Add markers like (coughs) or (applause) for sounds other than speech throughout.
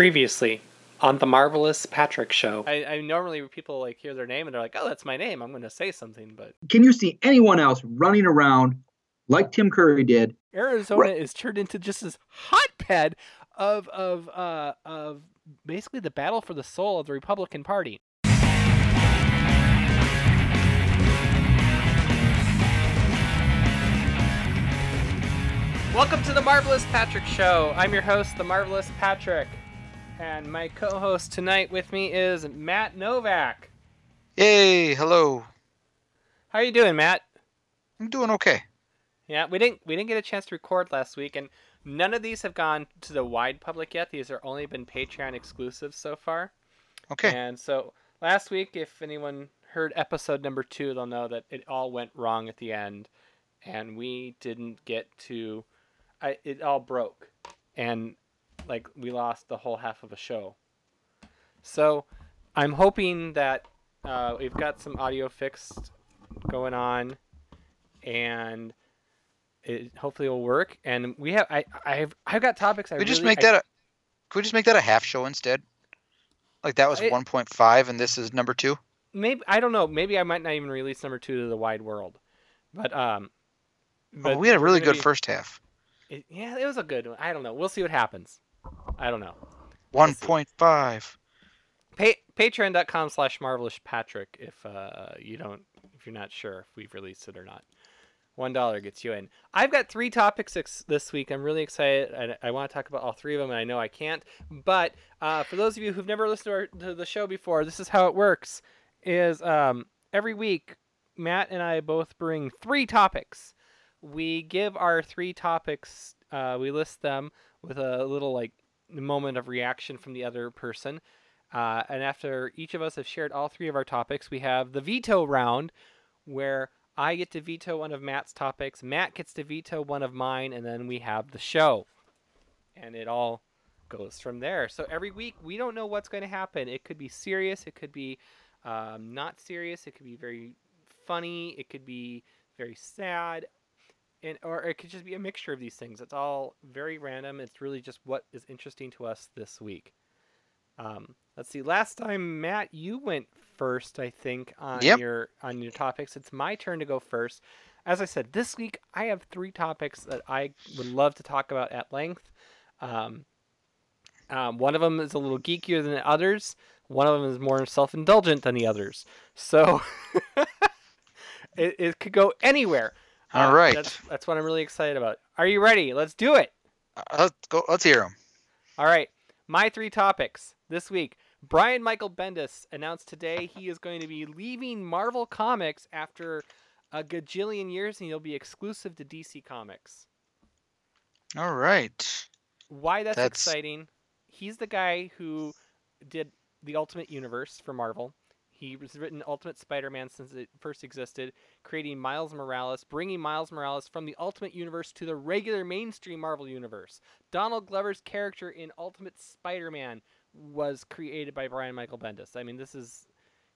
Previously on the marvelous Patric Show. I, I normally people like hear their name and they're like, "Oh, that's my name. I'm going to say something." But Can you see anyone else running around like Tim Curry did? Arizona is turned into just this hotbed of of uh of basically the battle for the soul of the Republican Party. Welcome to the Marvelous Patric Show. I'm your host, the Marvelous Patric, and my co-host tonight with me is Matt Novak. Yay! Hello. How are you doing, Matt? I'm doing okay. Yeah, we didn't we didn't get a chance to record last week, and none of these have gone to the wide public yet. These are only been Patreon exclusives so far. Okay. And so last week, if anyone heard episode number two, they'll know that it all went wrong at the end, and we didn't get to. I it all broke, and like we lost the whole half of a show. So I'm hoping that uh, we've got some audio fixed going on, and it hopefully will work. And we have I I've I've got topics. I Could we just really- make I- that a could we just make that a half show instead? Like that was I- 1.5 and this is number 2? maybe I don't know. Maybe I might not even release number two to the wide world, but um, Oh, we had a really good be- first half. it- yeah, it was a good one. I don't know. We'll see what happens. I don't know. 1.5. Pa- Patreon.com slash marvelous Patric if uh you don't if you're not sure if we've released it or not. One dollar gets you in. I've got three topics ex- this week. I'm really excited. I, I want to talk about all three of them, and I know I can't. But uh, for those of you who've never listened to, our, to the show before, this is how it works: is um, every week Matt and I both bring three topics. We give our three topics. Uh, we list them with a little like moment of reaction from the other person. Uh, and after each of us have shared all three of our topics, we have the veto round, where I get to veto one of Matt's topics, Matt gets to veto one of mine, and then we have the show. And it all goes from there. So every week, we don't know what's going to happen. It could be serious, it could be um, not serious, it could be very funny, it could be very sad. And, or it could just be a mixture of these things. It's all very random. It's really just what is interesting to us this week. Um, let's see. Last time, Matt, you went first, I think, on Yep. your on your topics. It's my turn to go first. As I said, this week I have three topics that I would love to talk about at length. Um, um, one of them is a little geekier than the others. One of them is more self-indulgent than the others. So (laughs) it, it could go anywhere. All Uh, right. That's, that's what I'm really excited about. Are you ready? Let's do it. Uh, let's go let's hear them. All right. My three topics this week. Brian Michael Bendis announced today he is going to be leaving Marvel Comics after a gajillion years and he'll be exclusive to DC Comics. All right. Why that's, That's- exciting. He's the guy who did the Ultimate Universe for Marvel. He was written Ultimate Spider-Man since it first existed, creating Miles Morales, bringing Miles Morales from the Ultimate Universe to the regular mainstream Marvel universe. Donald Glover's character in Ultimate Spider-Man was created by Brian Michael Bendis. I mean, this is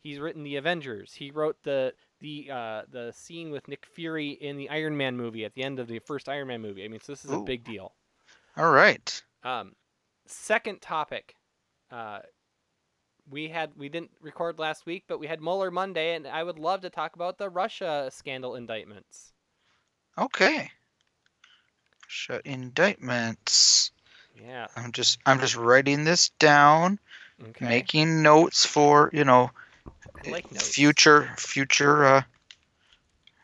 he's written the Avengers. He wrote the the uh, the scene with Nick Fury in the Iron Man movie at the end of the first Iron Man movie. I mean, so this is a big deal. All right. Um, second topic. Uh, we had we didn't record last week, but we had Mueller Monday, and I would love to talk about the Russia scandal indictments. Okay. Shut indictments. Yeah. I'm just I'm just writing this down, Okay. making notes for, you know, like future future uh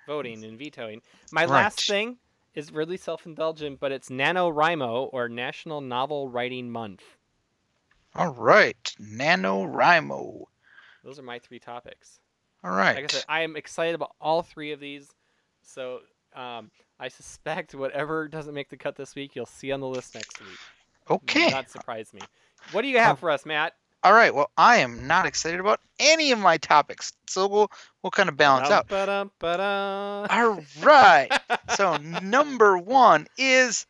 voting and vetoing. My Right. last thing is really self-indulgent, but it's NaNoWriMo or National Novel Writing Month. All right. NaNoWriMo. Those are my three topics. All right. Like I said, I am excited about all three of these. So um, I suspect whatever (laughs) doesn't make the cut this week, you'll see on the list next week. okay. Not surprise me. What do you have Oh. for us, Matt? All right. Well, I am not excited about any of my topics, so we'll we'll kind of balance out. All right. (laughs) So number one is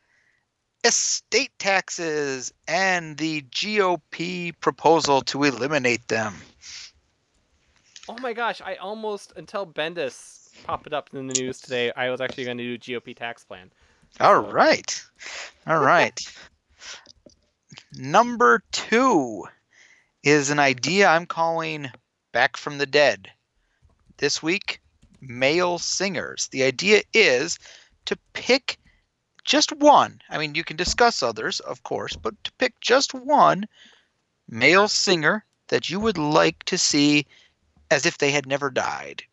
estate taxes and the GOP proposal to eliminate them. oh my gosh, I almost until Bendis popped it up in the news today, I was actually going to do GOP tax plan. All So- right. All right. Number two is an idea I'm calling Back from the Dead. This week, male singers. The idea is to pick just one. I mean, you can discuss others, of course, but to pick just one male singer that you would like to see as if they had never died.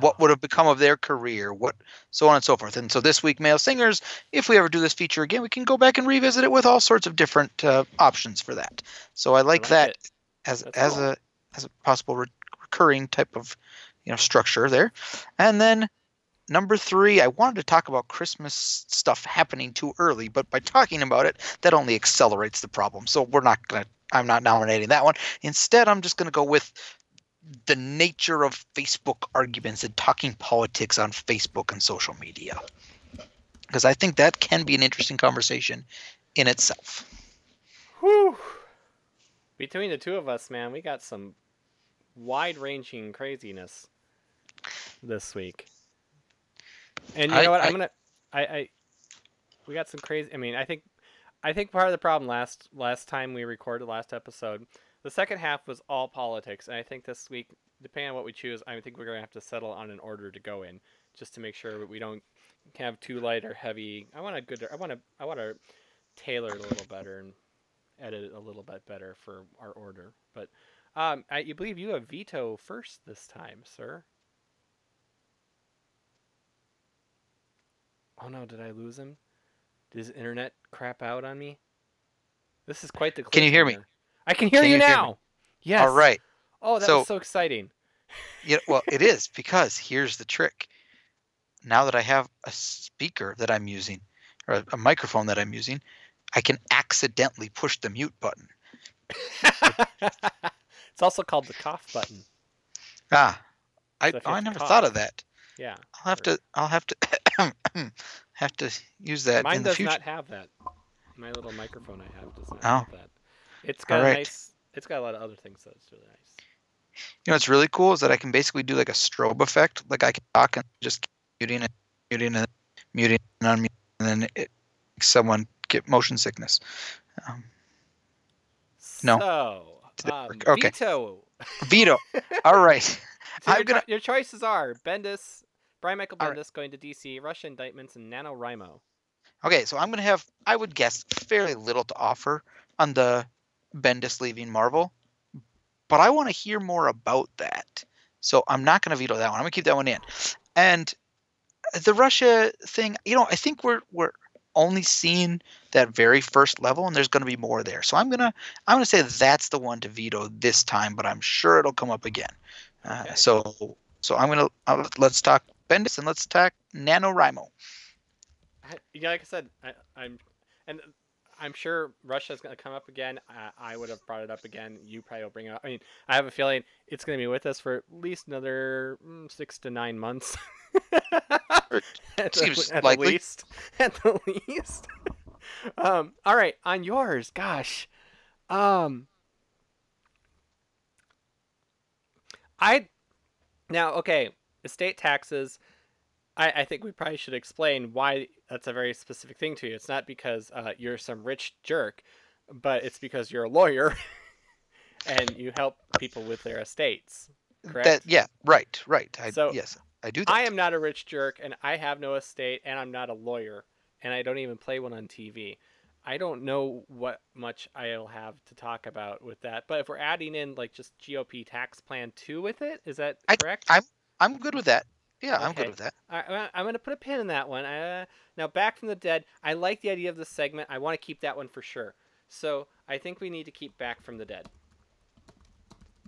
What would have become of their career? What so on and so forth. And so this week, male singers. If we ever do this feature again, we can go back and revisit it with all sorts of different uh, options for that. So I like, like that it. as That's as cool. a as a possible re- recurring type of you know structure there. And then number three, I wanted to talk about Christmas stuff happening too early, but by talking about it, that only accelerates the problem. So we're not gonna. I'm not nominating that one. Instead, I'm just gonna go with the nature of Facebook arguments and talking politics on Facebook and social media. Because I think that can be an interesting conversation in itself. Whew. Between the two of us, man, we got some wide-ranging craziness this week. And you I- know what? I- I'm gonna, I, I, we got some crazy. I mean, I think, I think part of the problem last last time we recorded last episode, the second half was all politics, and I think this week, depending on what we choose, I think we're gonna have to settle on an order to go in, just to make sure that we don't have too light or heavy. I want a good. I want to. I want to tailor it a little better and edit it a little bit better for our order. But um, I you believe you have veto first this time, sir. Oh no, did I lose him? Did his internet crap out on me? This is quite the. Can you hear me? I can hear Can you you hear me? now. Yes. All right. Oh, that So- was so exciting. (laughs) yeah, well, it is because here's the trick. Now that I have a speaker that I'm using, or a, microphone that I'm using, I can accidentally push the mute button. (laughs) it's also called the cough button. Ah, I, So oh, I never cough. thought of that. Yeah. I'll have to. I'll have to. (laughs) (clears throat) have to use that Mine in the does future. not have that. My little microphone I have does not Oh. have that. It's got a nice. It's got a lot of other things though. It's really nice. You know what's really cool is that I can basically do like a strobe effect. Like I can talk and just keep muting and muting and muting and unmuting, and then it makes someone get motion sickness. Um, No. So, um. Okay. veto. veto. (laughs) All right. So I'm your, gonna- your choices are Bendis, Brian Michael All right. Bendis going to DC, Russia indictments, and NaNoWriMo. Okay, so I'm gonna have I would guess fairly little to offer on the Bendis leaving Marvel, but I want to hear more about that. So I'm not gonna veto that one. I'm gonna keep that one in. And the Russia thing, you know, I think we're we're only seeing that very first level, and there's gonna be more there. So I'm gonna I'm gonna say that's the one to veto this time, but I'm sure it'll come up again. Uh, Okay. so so I'm gonna uh, let's talk Bendis and let's talk NaNoWriMo. Yeah, like I said, I, I'm, and I'm sure Russia's going to come up again. I, I would have brought it up again. You probably will bring it up. I mean, I have a feeling it's going to be with us for at least another mm, six to nine months. (laughs) at, Seems the, at likely. the least. (laughs) At the least. (laughs) um, all right, on yours, gosh. Um, I now okay. Estate taxes. I, I think we probably should explain why that's a very specific thing to you. It's not because uh, you're some rich jerk, but it's because you're a lawyer (laughs) and you help people with their estates. Correct. That yeah, right, right. I, So, yes, I do that. I am not a rich jerk, and I have no estate, and I'm not a lawyer, and I don't even play one on TV. I don't know what much I'll have to talk about with that. But if we're adding in like just GOP tax plan two with it, is that I- correct? I'm I'm good with that. Yeah, I'm good with that. I'm going to put a pin in that one. Uh, now, Back from the Dead, I like the idea of this segment. I want to keep that one for sure. So I think we need to keep Back from the Dead.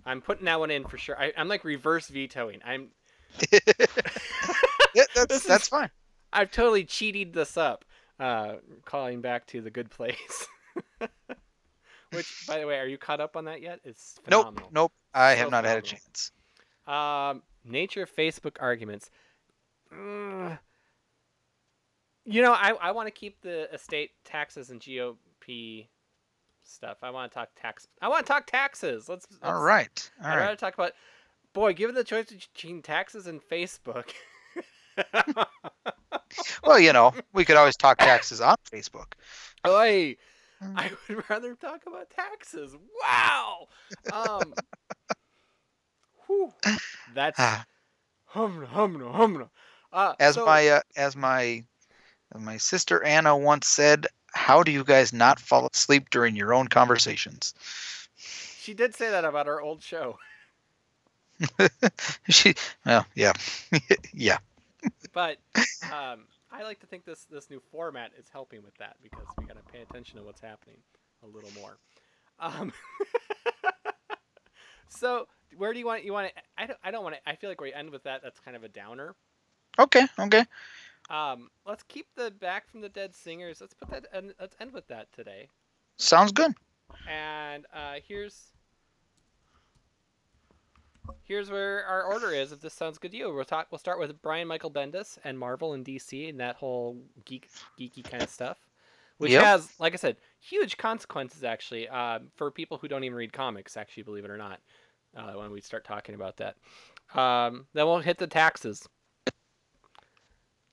I'm putting that one in for sure. I, I'm like reverse vetoing. I'm (laughs) Yeah, that's that's is- fine. I've totally cheated this up, uh, calling back to the good place. (laughs) Which, by the way, are you caught up on that yet? It's Nope, phenomenal. nope. nope. I So have not had a chance. Um, nature of Facebook arguments. Mm, you know, I, I want to keep the estate taxes and GOP stuff. I want to talk tax. I want to talk taxes. Let's. let's All right, all I'd right. rather talk about. Boy, given the choice between taxes and Facebook. (laughs) Well, you know, we could always talk taxes on Facebook. Oi, I would rather talk about taxes. Wow. Um. (laughs) whew, (sighs) that's Ah, humna humna humna. Uh, as so- my uh, as my as my sister Anna once said, "How do you guys not fall asleep during your own conversations?" she did say that about our old show, (laughs) she, well, yeah, (laughs) yeah. but (laughs) um, I like to think this this new format is helping with that because we got to pay attention to what's happening a little more. Um, so where do you want you want to? I don't I don't want to. I feel like we end with that. That's kind of a downer. Okay, okay. Um, let's keep the back from the dead singers. Let's put that. And let's end with that today. Sounds good. And uh, here's here's where our order is. If this sounds good to you, we'll talk. We'll start with Brian Michael Bendis and Marvel and DC and that whole geek geeky kind of stuff, which Yep. has, like I said, huge consequences actually um, for people who don't even read comics. Actually, believe it or not, uh, when we start talking about that, um, then we'll hit the taxes.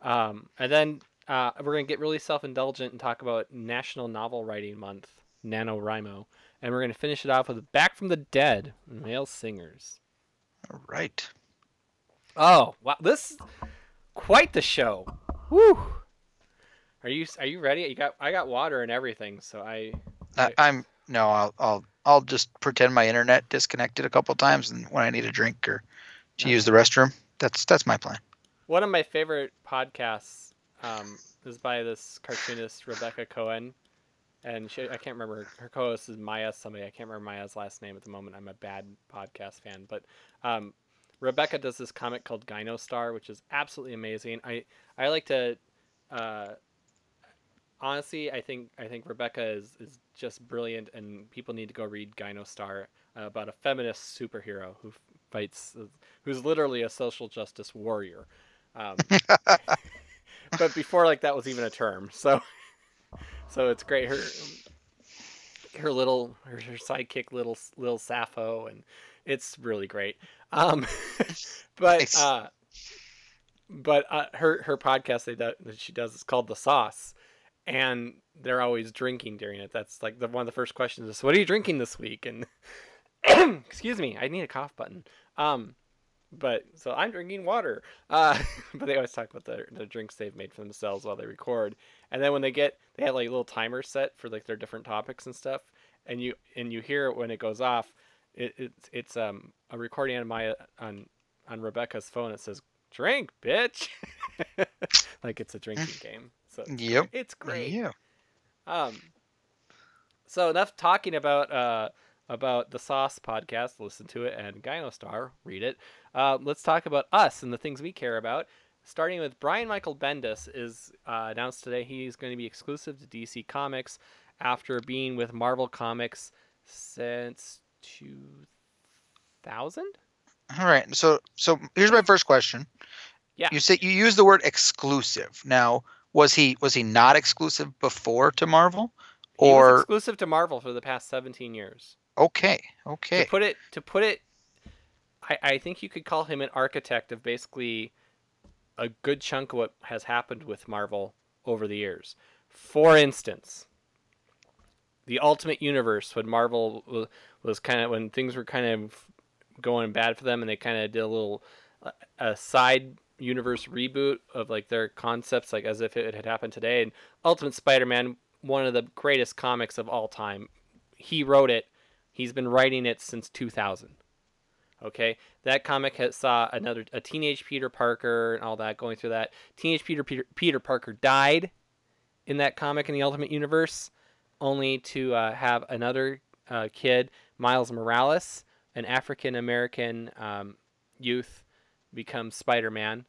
Um, and then uh, we're gonna get really self-indulgent and talk about National Novel Writing Month, NaNoWriMo, and we're gonna finish it off with "Back from the Dead," male singers. All right. Oh wow, this is quite the show. Woo! Are you are you ready? You got I got water and everything, so I. I, I'm no. I'll I'll I'll just pretend my internet disconnected a couple times, and when I need a drink or to use the restroom, that's that's my plan. One of my favorite podcasts um, is by this cartoonist Rebecca Cohen, and she, I can't remember her co-host is Maya somebody. I can't remember Maya's last name at the moment. I'm a bad podcast fan, but um, Rebecca does this comic called Gyno Star, which is absolutely amazing. I I like to. Uh, honestly, I think I think Rebecca is, is just brilliant, and people need to go read Gyno Star uh, about a feminist superhero who fights, who's literally a social justice warrior. Um, (laughs) (laughs) but before like that was even a term, so so it's great. Her her little her, her sidekick little little Sappho, and it's really great. Um, (laughs) but uh, but uh, her her podcast they do, that she does is called the Sauce, and they're always drinking during it. That's like the one of the first questions is, "What are you drinking this week?" And (coughs) excuse me, I need a cough button. Um, but so I'm drinking water. Uh, (laughs) but they always talk about the the drinks they've made for themselves while they record, and then when they get they have like little timers set for like their different topics and stuff, and you and you hear it when it goes off. It, it's it's um a recording on my on on Rebecca's phone. It says "drink, bitch," (laughs) like it's a drinking (laughs) game. So Yep. it's great. Yeah. Um, so enough talking about uh, about the Sauce podcast. Listen to it and Gynostar, read it. Uh, let's talk about us and the things we care about. Starting with Brian Michael Bendis is uh, announced today. He's going to be exclusive to DC Comics after being with Marvel Comics since 2000. All right. So so here's my first question. Yeah. You say you use the word exclusive. Now, was he was he not exclusive before to Marvel? He was Or exclusive to Marvel for the past 17 years. okay, okay. To put it to put it I, I think you could call him an architect of basically a good chunk of what has happened with Marvel over the years. For instance, the Ultimate Universe when Marvel was, was kind of when things were kind of going bad for them and they kind of did a little uh, a side universe reboot of like their concepts like as if it had happened today and Ultimate Spider-Man one of the greatest comics of all time. He wrote it. He's been writing it since 2000. Okay, that comic has saw another a teenage Peter Parker and all that going through that. Teenage Peter Peter, Peter Parker died in that comic in the Ultimate Universe, only to uh, have another uh, kid, Miles Morales, an African American um, youth, become Spider Man,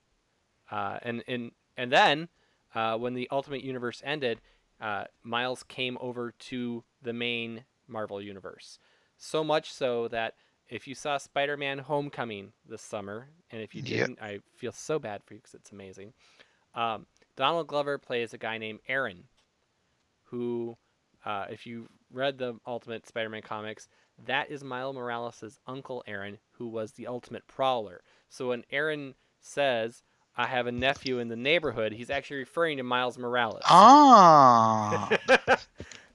uh, and and and then uh, when the Ultimate Universe ended, uh, Miles came over to the main Marvel universe. So much so that if you saw Spider-Man: Homecoming this summer, and if you didn't, I feel so bad for you because it's amazing. Um, Donald Glover plays a guy named Aaron, who, uh, if you read the Ultimate Spider-Man comics, that is Miles Morales' uncle Aaron, who was the Ultimate Prowler. So when Aaron says, "I have a nephew in the neighborhood," he's actually referring to Miles Morales. Ah. (laughs)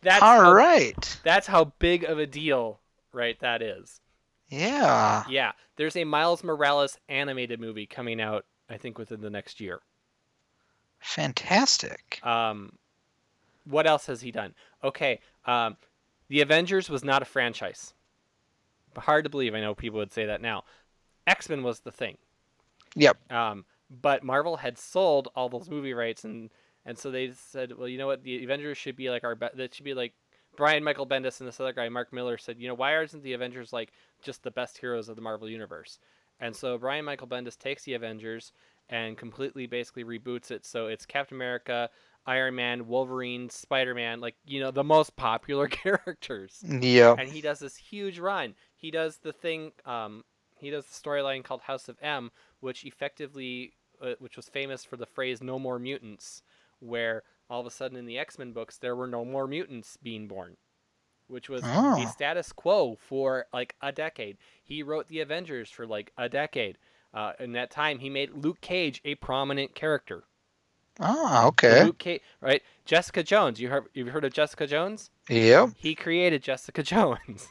That's All how, right. That's how big of a deal, right? That is. Yeah. Yeah, there's a Miles Morales animated movie coming out. I think within the next year. Fantastic. Um, what else has he done? Okay, um, the Avengers was not a franchise. Hard to believe. I know people would say that now. X Men was the thing. Yep. Um, but Marvel had sold all those movie rights, and and so they said, well, you know what, the Avengers should be like our be- that should be like Brian Michael Bendis and this other guy Mark Millar said, you know, why aren't the Avengers like just the best heroes of the Marvel universe? And so Brian Michael Bendis takes the Avengers and completely basically reboots it. So it's Captain America, Iron Man, Wolverine, Spider Man, like you know the most popular (laughs) characters Yep. and he does this huge run. He does the thing. Um, he does the storyline called House of M, which effectively, uh, which was famous for the phrase "No more mutants," where all of a sudden in the X Men books there were no more mutants being born, which was Oh. a status quo for like a decade. He wrote the Avengers for like a decade. Uh, in that time, he made Luke Cage a prominent character. Ah, okay. Luke Cage, right? Jessica Jones. You heard? You've heard of Jessica Jones? Yep. He created Jessica (laughs) Jones.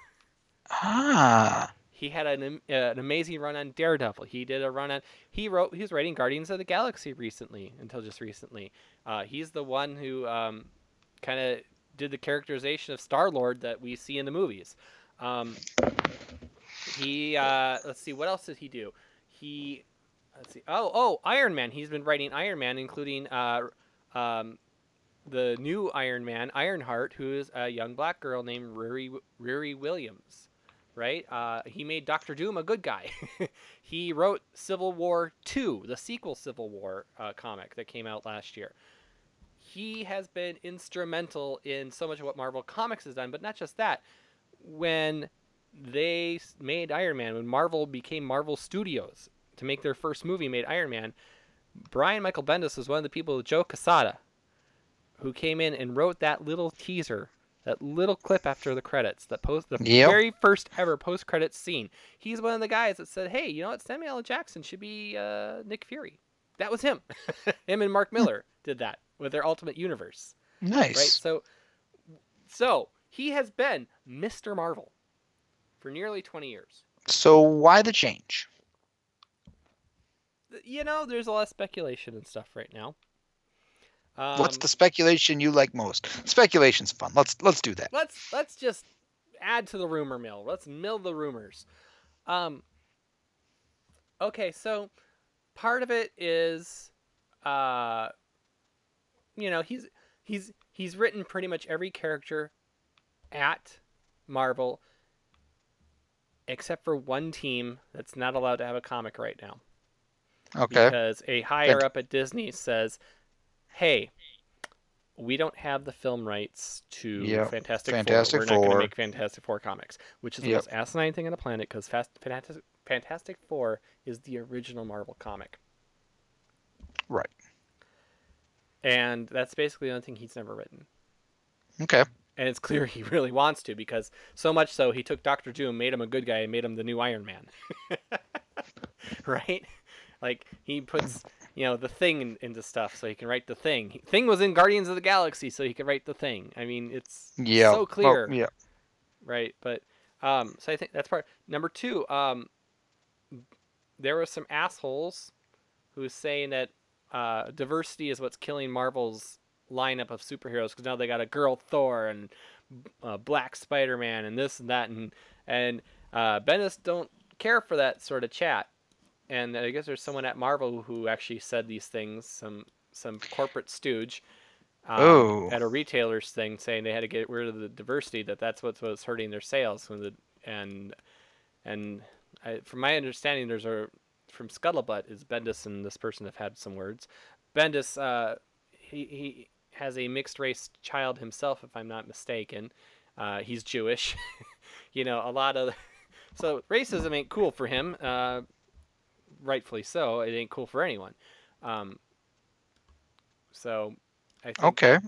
Ah. He had an, uh, an amazing run on Daredevil. He did a run on. He wrote. He was writing Guardians of the Galaxy recently, until just recently. Uh, he's the one who um, kind of did the characterization of Star Lord that we see in the movies. Um, he. Uh, let's see. What else did he do? He. Let's see. Oh, oh, Iron Man. He's been writing Iron Man, including uh, um, the new Iron Man, Ironheart, who is a young black girl named Riri, Riri Williams right? Uh, he made Doctor Doom a good guy. (laughs) he wrote Civil War 2, the sequel Civil War uh, comic that came out last year. He has been instrumental in so much of what Marvel Comics has done, but not just that. When they made Iron Man, when Marvel became Marvel Studios to make their first movie, made Iron Man, Brian Michael Bendis was one of the people, Joe Quesada, who came in and wrote that little teaser that little clip after the credits, that post, the Yep. very first ever post credits scene. He's one of the guys that said, "Hey, you know what? Samuel L. Jackson should be uh, Nick Fury." That was him. (laughs) him and Mark Millar did that with their Ultimate Universe, Nice. right? So, so he has been Mr. Marvel for nearly 20 years. So why the change? You know, there's a lot of speculation and stuff right now. Um, What's the speculation you like most? Speculation's fun. Let's let's do that. let's let's just add to the rumor mill. Let's mill the rumors. Um Okay, so part of it is uh you know, he's he's he's written pretty much every character at Marvel except for one team that's not allowed to have a comic right now Okay. because a higher up at Disney says, "Hey, we don't have the film rights to Yep, Fantastic, Fantastic Four. We're not going to make Fantastic Four comics, which is the Yep. most asinine thing on the planet because Fast Fantastic Fantastic Four is the original Marvel comic, Right. and that's basically the only thing he's never written. Okay. And it's clear (laughs) he really wants to because so much so he took Doctor Doom, made him a good guy, and made him the new Iron Man. (laughs) right? Like he puts, you know, the thing in, into stuff so he can write the thing. Thing was in Guardians of the Galaxy, so he could write the thing. I mean, it's Yeah. so Well, clear, yeah. right? But um, so I think that's part. Number two, um, there were some assholes who was saying that uh, diversity is what's killing Marvel's lineup of superheroes because now they got a girl Thor and uh, Black Spider Man and this and that and and uh, Bendis don't care for that sort of chat. And I guess there's someone at Marvel who actually said these things, some some corporate stooge. Um, Oh. At a retailer's thing, saying they had to get rid of the diversity, that that's what's what's hurting their sales. When the and and I, from my understanding, there's a from Scuttlebutt is Bendis and this person have had some words. Bendis, uh, he he has a mixed race child himself, if I'm not mistaken. Uh, he's Jewish. (laughs) you know, a lot of (laughs) so racism ain't cool for him. Uh, rightfully so. It ain't cool for anyone. Um, so, I think Okay.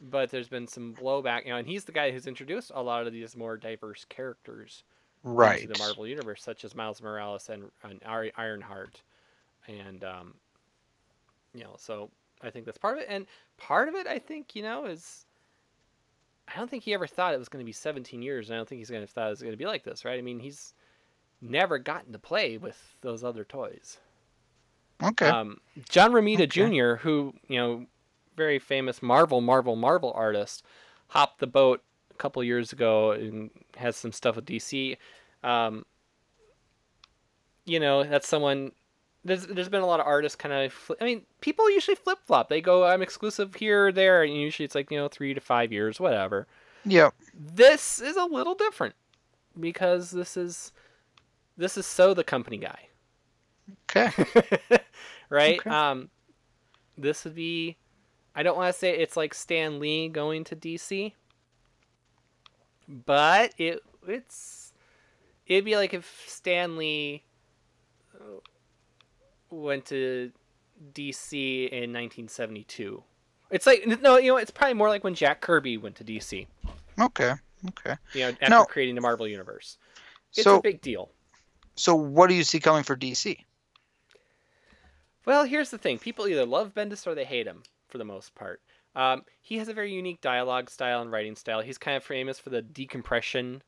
but there's been some blowback, you know, and he's the guy who's introduced a lot of these more diverse characters Right. into the Marvel universe, such as Miles Morales and, and Ari- Ironheart, and um, you know, so I think that's part of it, and part of it, I think, you know, is I don't think he ever thought it was going to be 17 years. And I don't think he's going to thought it was going to be like this, right? I mean, he's never gotten to play with those other toys. Okay. Um, John Romita Okay. Jr., who you know, very famous Marvel, Marvel, Marvel artist, hopped the boat a couple years ago and has some stuff with DC. Um, you know, that's someone. There's there's been a lot of artists kind of. Fli- I mean, people usually flip flop. They go, I'm exclusive here or there, and usually it's like you know three to five years, whatever. yep. This is a little different because this is this is so the company guy. Okay. (laughs) right? Okay. Um, this would be. I don't want to say it's like Stan Lee going to DC, but it it's it'd be like if Stan Lee uh, went to DC in 1972. It's like no, you know, it's probably more like when Jack Kirby went to DC. Okay. Okay. You know, after No. creating the Marvel universe. It's So a big deal. So what do you see coming for DC? Well, here's the thing: people either love Bendis or they hate him, for the most part. Um, he has a very unique dialogue style and writing style. He's kind of famous for the decompression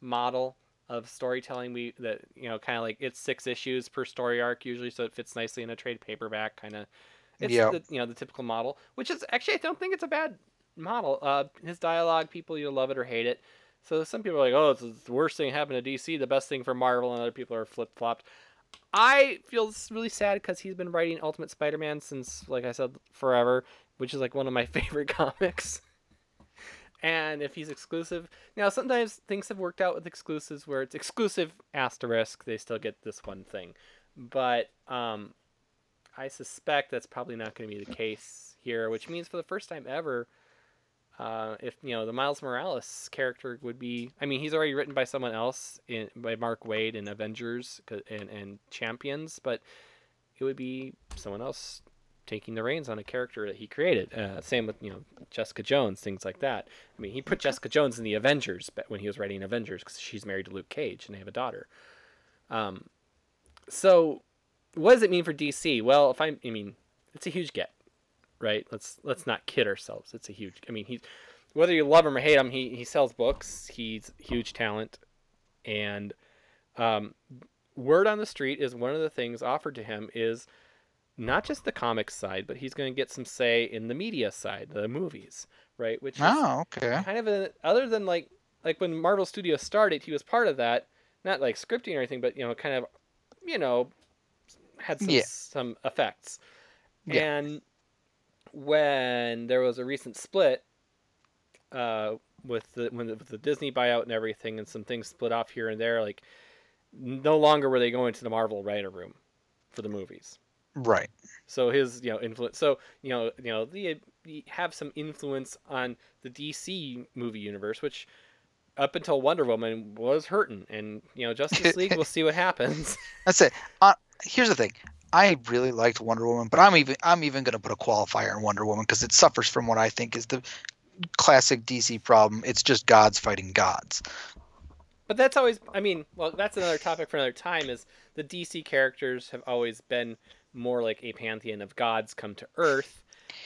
model of storytelling. We that you know, kind of like it's six issues per story arc usually, so it fits nicely in a trade paperback kind of. It's Yeah. the you know the typical model, which is actually I don't think it's a bad model. Uh, his dialogue, people either love it or hate it. So some people are like, oh, it's the worst thing happened to DC, the best thing for Marvel, and other people are flip flopped. I feel really sad because he's been writing Ultimate Spider-Man since, like I said, forever, which is like one of my (laughs) favorite comics. And if he's exclusive, now sometimes things have worked out with exclusives where it's exclusive asterisk, they still get this one thing, but um, I suspect that's probably not going to be the case here, which means for the first time ever, uh, if you know the Miles Morales character would be, I mean, he's already written by someone else in by Mark Waid in Avengers and and Champions, but it would be someone else taking the reins on a character that he created. Uh, same with you know Jessica Jones, things like that. I mean, he put Jessica Jones in the Avengers but when he was writing Avengers because she's married to Luke Cage and they have a daughter. Um, so what does it mean for DC? Well, if I'm, I mean, it's a huge get, right? Let's let's not kid ourselves. It's a huge. I mean, he's whether you love him or hate him, he he sells books. He's huge talent, and um, word on the street is one of the things offered to him is not just the comics side, but he's going to get some say in the media side, the movies, right? Which Oh, okay. kind of a, other than like like when Marvel Studios started, he was part of that, not like scripting or anything, but you know, kind of, you know, had some Yeah. some effects. Yeah. And when there was a recent split, uh, with the when the, with the Disney buyout and everything, and some things split off here and there, like no longer were they going to the Marvel writer room for the movies. Right. So his, you know, influence. So you know, you know, they, the have some influence on the DC movie universe, which up until Wonder Woman was hurting, and you know, Justice League, we'll (laughs) see what happens. That's it. Uh, here's the thing. I really liked Wonder Woman, but I'm even I'm even going to put a qualifier in Wonder Woman because it suffers from what I think is the classic DC problem. It's just gods fighting gods. But that's always, I mean, well, that's another topic for another time. Is the DC characters have always been more like a pantheon of gods come to Earth,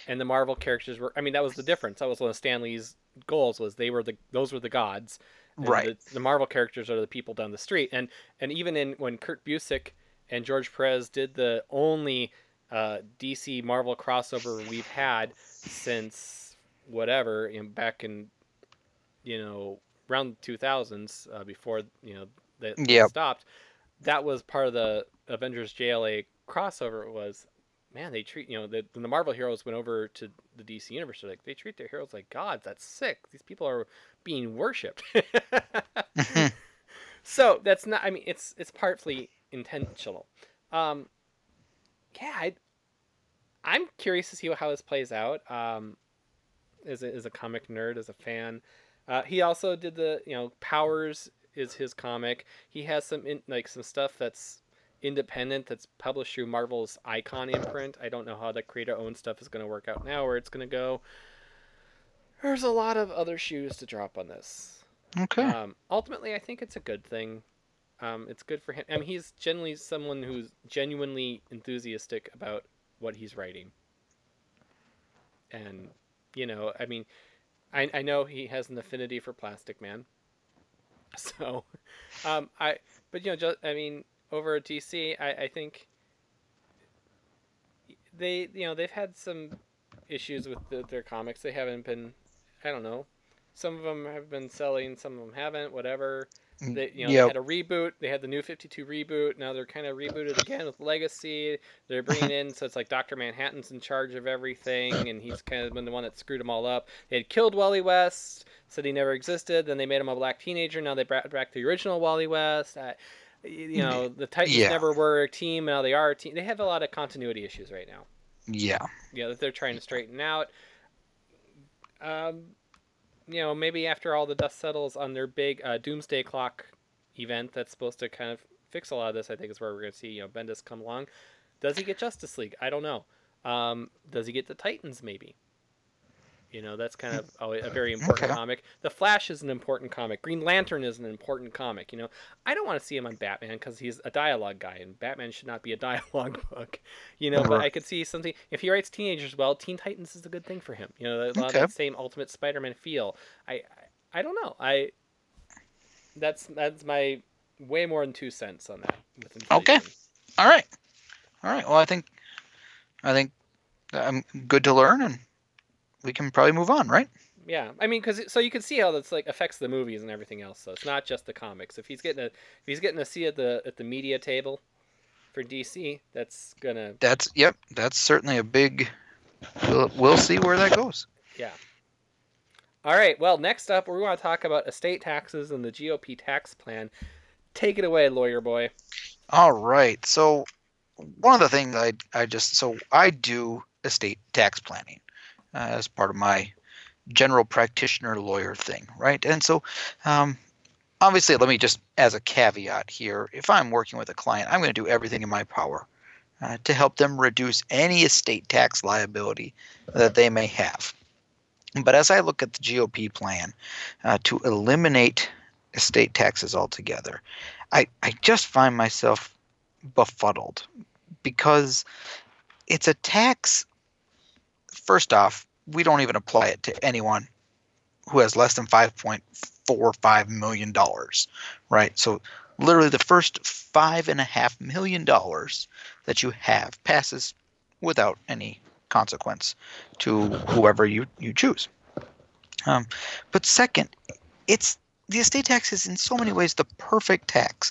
and the Marvel characters were. I mean, that was the difference. That was one of Stan Lee's goals. Was they were the those were the gods, and Right. The, the Marvel characters are the people down the street, and and even in when Kurt Busiek and George Perez did the only uh, DC Marvel crossover we've had since whatever, in back in you know around the 2000s uh, before you know that Yep. stopped. That was part of the Avengers JLA crossover. Was man, they treat you know the, when the Marvel heroes went over to the DC universe. They're like they treat their heroes like gods. That's sick. These people are being worshipped. (laughs) (laughs) so that's not. I mean, it's it's partly intentional. Um, yeah, I, I'm curious to see how this plays out. Um, as a, as a comic nerd, as a fan, uh, he also did the you know Powers is his comic. He has some in, like some stuff that's independent that's published through Marvel's Icon imprint. I don't know how the creator owned stuff is going to work out now, where it's going to go. There's a lot of other shoes to drop on this. Okay. Um, ultimately, I think it's a good thing. Um, it's good for him. I mean, he's generally someone who's genuinely enthusiastic about what he's writing. And, you know, I mean, I, I know he has an affinity for Plastic Man. (laughs) So, um, I but you know just I mean over at DC I, I think they you know they've had some issues with the, their comics. They haven't been I don't know. Some of them have been selling, some of them haven't. Whatever. They you know Yep. they had a reboot. They had the new Fifty Two reboot. Now they're kind of rebooted again with Legacy. They're bringing (laughs) in so it's like Doctor Manhattan's in charge of everything, and he's kind of been the one that screwed them all up. They had killed Wally West, said he never existed. Then they made him a black teenager. Now they brought back the original Wally West. Uh, you know the Titans Yeah. never were a team. Now they are a team. They have a lot of continuity issues right now Yeah. Yeah, that they're trying to straighten out. Um, you know, maybe after all the dust settles on their big uh, Doomsday Clock event, that's supposed to kind of fix a lot of this. I think is where we're going to see you know Bendis come along. Does he get Justice League? I don't know. Um, does he get the Titans? Maybe. You know, that's kind of mm, a mm, very important Okay. comic. The Flash is an important comic. Green Lantern is an important comic. You know, I don't want to see him on Batman because he's a dialogue guy, and Batman should not be a (laughs) dialogue book. You know, but I could see something if he writes teenagers well. Teen Titans is a good thing for him. You know, a lot Okay. of that same Ultimate Spider-Man feel. I, I, I don't know. I that's that's my way more than two cents on that. Okay. All right. All right. Well, I think, I think I'm good to learn, and we can probably move on, right? Yeah, I mean, because so you can see how that's like affects the movies and everything else. So it's not just the comics. If he's getting a if he's getting a seat at the at the media table for DC, that's gonna That's yep. That's certainly a big. We'll we'll see where that goes. yeah. All right. Well, next up, we want to talk about estate taxes and the GOP tax plan. Take it away, lawyer boy. All right. So one of the things I I just so I do estate tax planning as part of my general practitioner lawyer thing, right? And so um, obviously, let me just as a caveat here, if I'm working with a client, I'm going to do everything in my power uh, to help them reduce any estate tax liability that they may have. But as I look at the GOP plan uh, to eliminate estate taxes altogether, I, I just find myself befuddled because it's a tax. First off, we don't even apply it to anyone who has less than $5.45 million, right? So, literally, the first five and a half million dollars that you have passes without any consequence to whoever you, you choose. Um, but second, it's the estate tax is in so many ways the perfect tax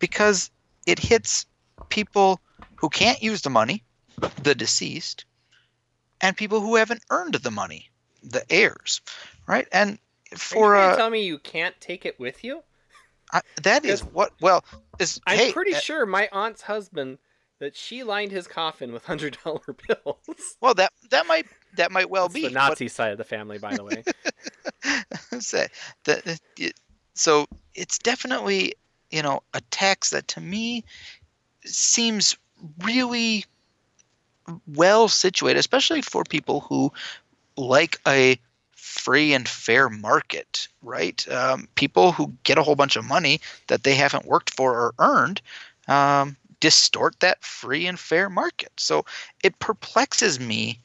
because it hits people who can't use the money, the deceased, and people who haven't earned the money, the heirs, right? And Are for you uh, tell me you can't take it with you? I, that is what well is I'm hey, pretty uh, sure my aunt's husband that she lined his coffin with (laughs) hundred dollar bills. well that that might that might well That's be the Nazi side of the family, by the way. (laughs) say that so it's definitely you know a tax that to me seems really well situated especially for people who like a free and fair market right um, people who get a whole bunch of money that they haven't worked for or earned um, distort that free and fair market so it perplexes me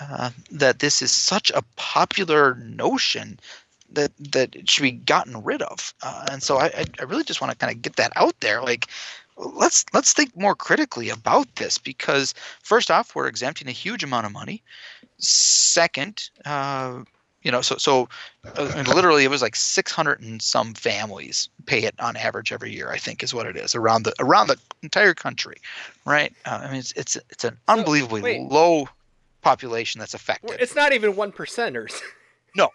uh, that this is such a popular notion that that should be gotten rid of. Uh, and so I- I really just want to kind of get that out there. Like, let's let's think more critically about this because first off, we're exempting a huge amount of money. Second, uh, you know, so so uh, literally it was like 600 and some families pay it on average every year. I think is what it is around the around the entire country, right? Uh, I mean, it's it's it's an unbelievably wait. low population that's affected. it's not even one percenters. No.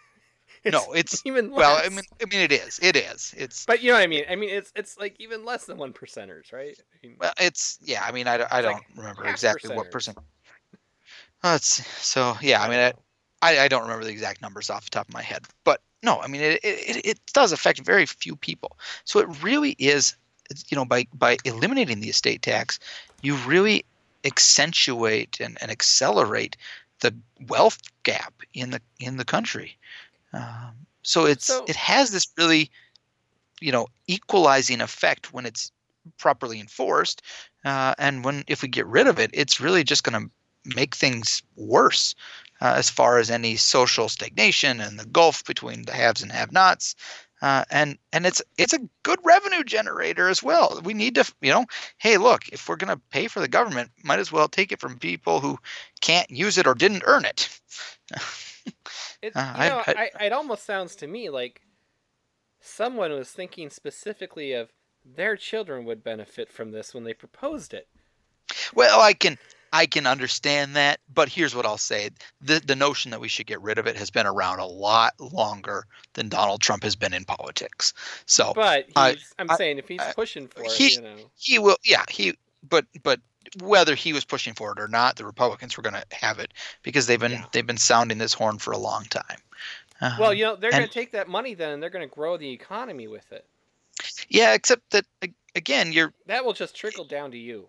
It's no, it's (laughs) even well. I mean, I mean, it is, it is, it's but you know what I mean. I mean, it's it's like even less than one percenters, right? I mean, well, it's yeah. I mean, I, don't- I don't like remember exactly what percent. Uh, it's so yeah. I mean, I, I I don't remember the exact numbers off the top of my head, but no, I mean, it it, it, it does affect very few people. So it really is, you know, by by eliminating the estate tax, you really accentuate and, and accelerate the wealth gap in the in the country. Um, so it's So- it has this really, you know, equalizing effect when it's properly enforced, uh, and when if we get rid of it, it's really just going to make things worse. uh, as far as any social stagnation and the gulf between the haves and have-nots. Uh, and and it's it's a good revenue generator as well. We need to, you know, hey, look, if we're going to pay for the government, might as well take it from people who can't use it or didn't earn it. (laughs) It, Uh, you I- know, I- I, it almost sounds to me like someone was thinking specifically of their children would benefit from this when they proposed it. Well, I can I can understand that, but here's what I'll say: the the notion that we should get rid of it has been around a lot longer than Donald Trump has been in politics. So But he's, I- I'm I- saying if he's pushing for it, you know, he will, yeah, he. But but whether he was pushing for it or not, the Republicans were going to have it because they've been Yeah. they've been sounding this horn for a long time. Uh, well, you know, they're going to take that money then and they're going to grow the economy with it. yeah, except that again, you're That will just trickle down to you.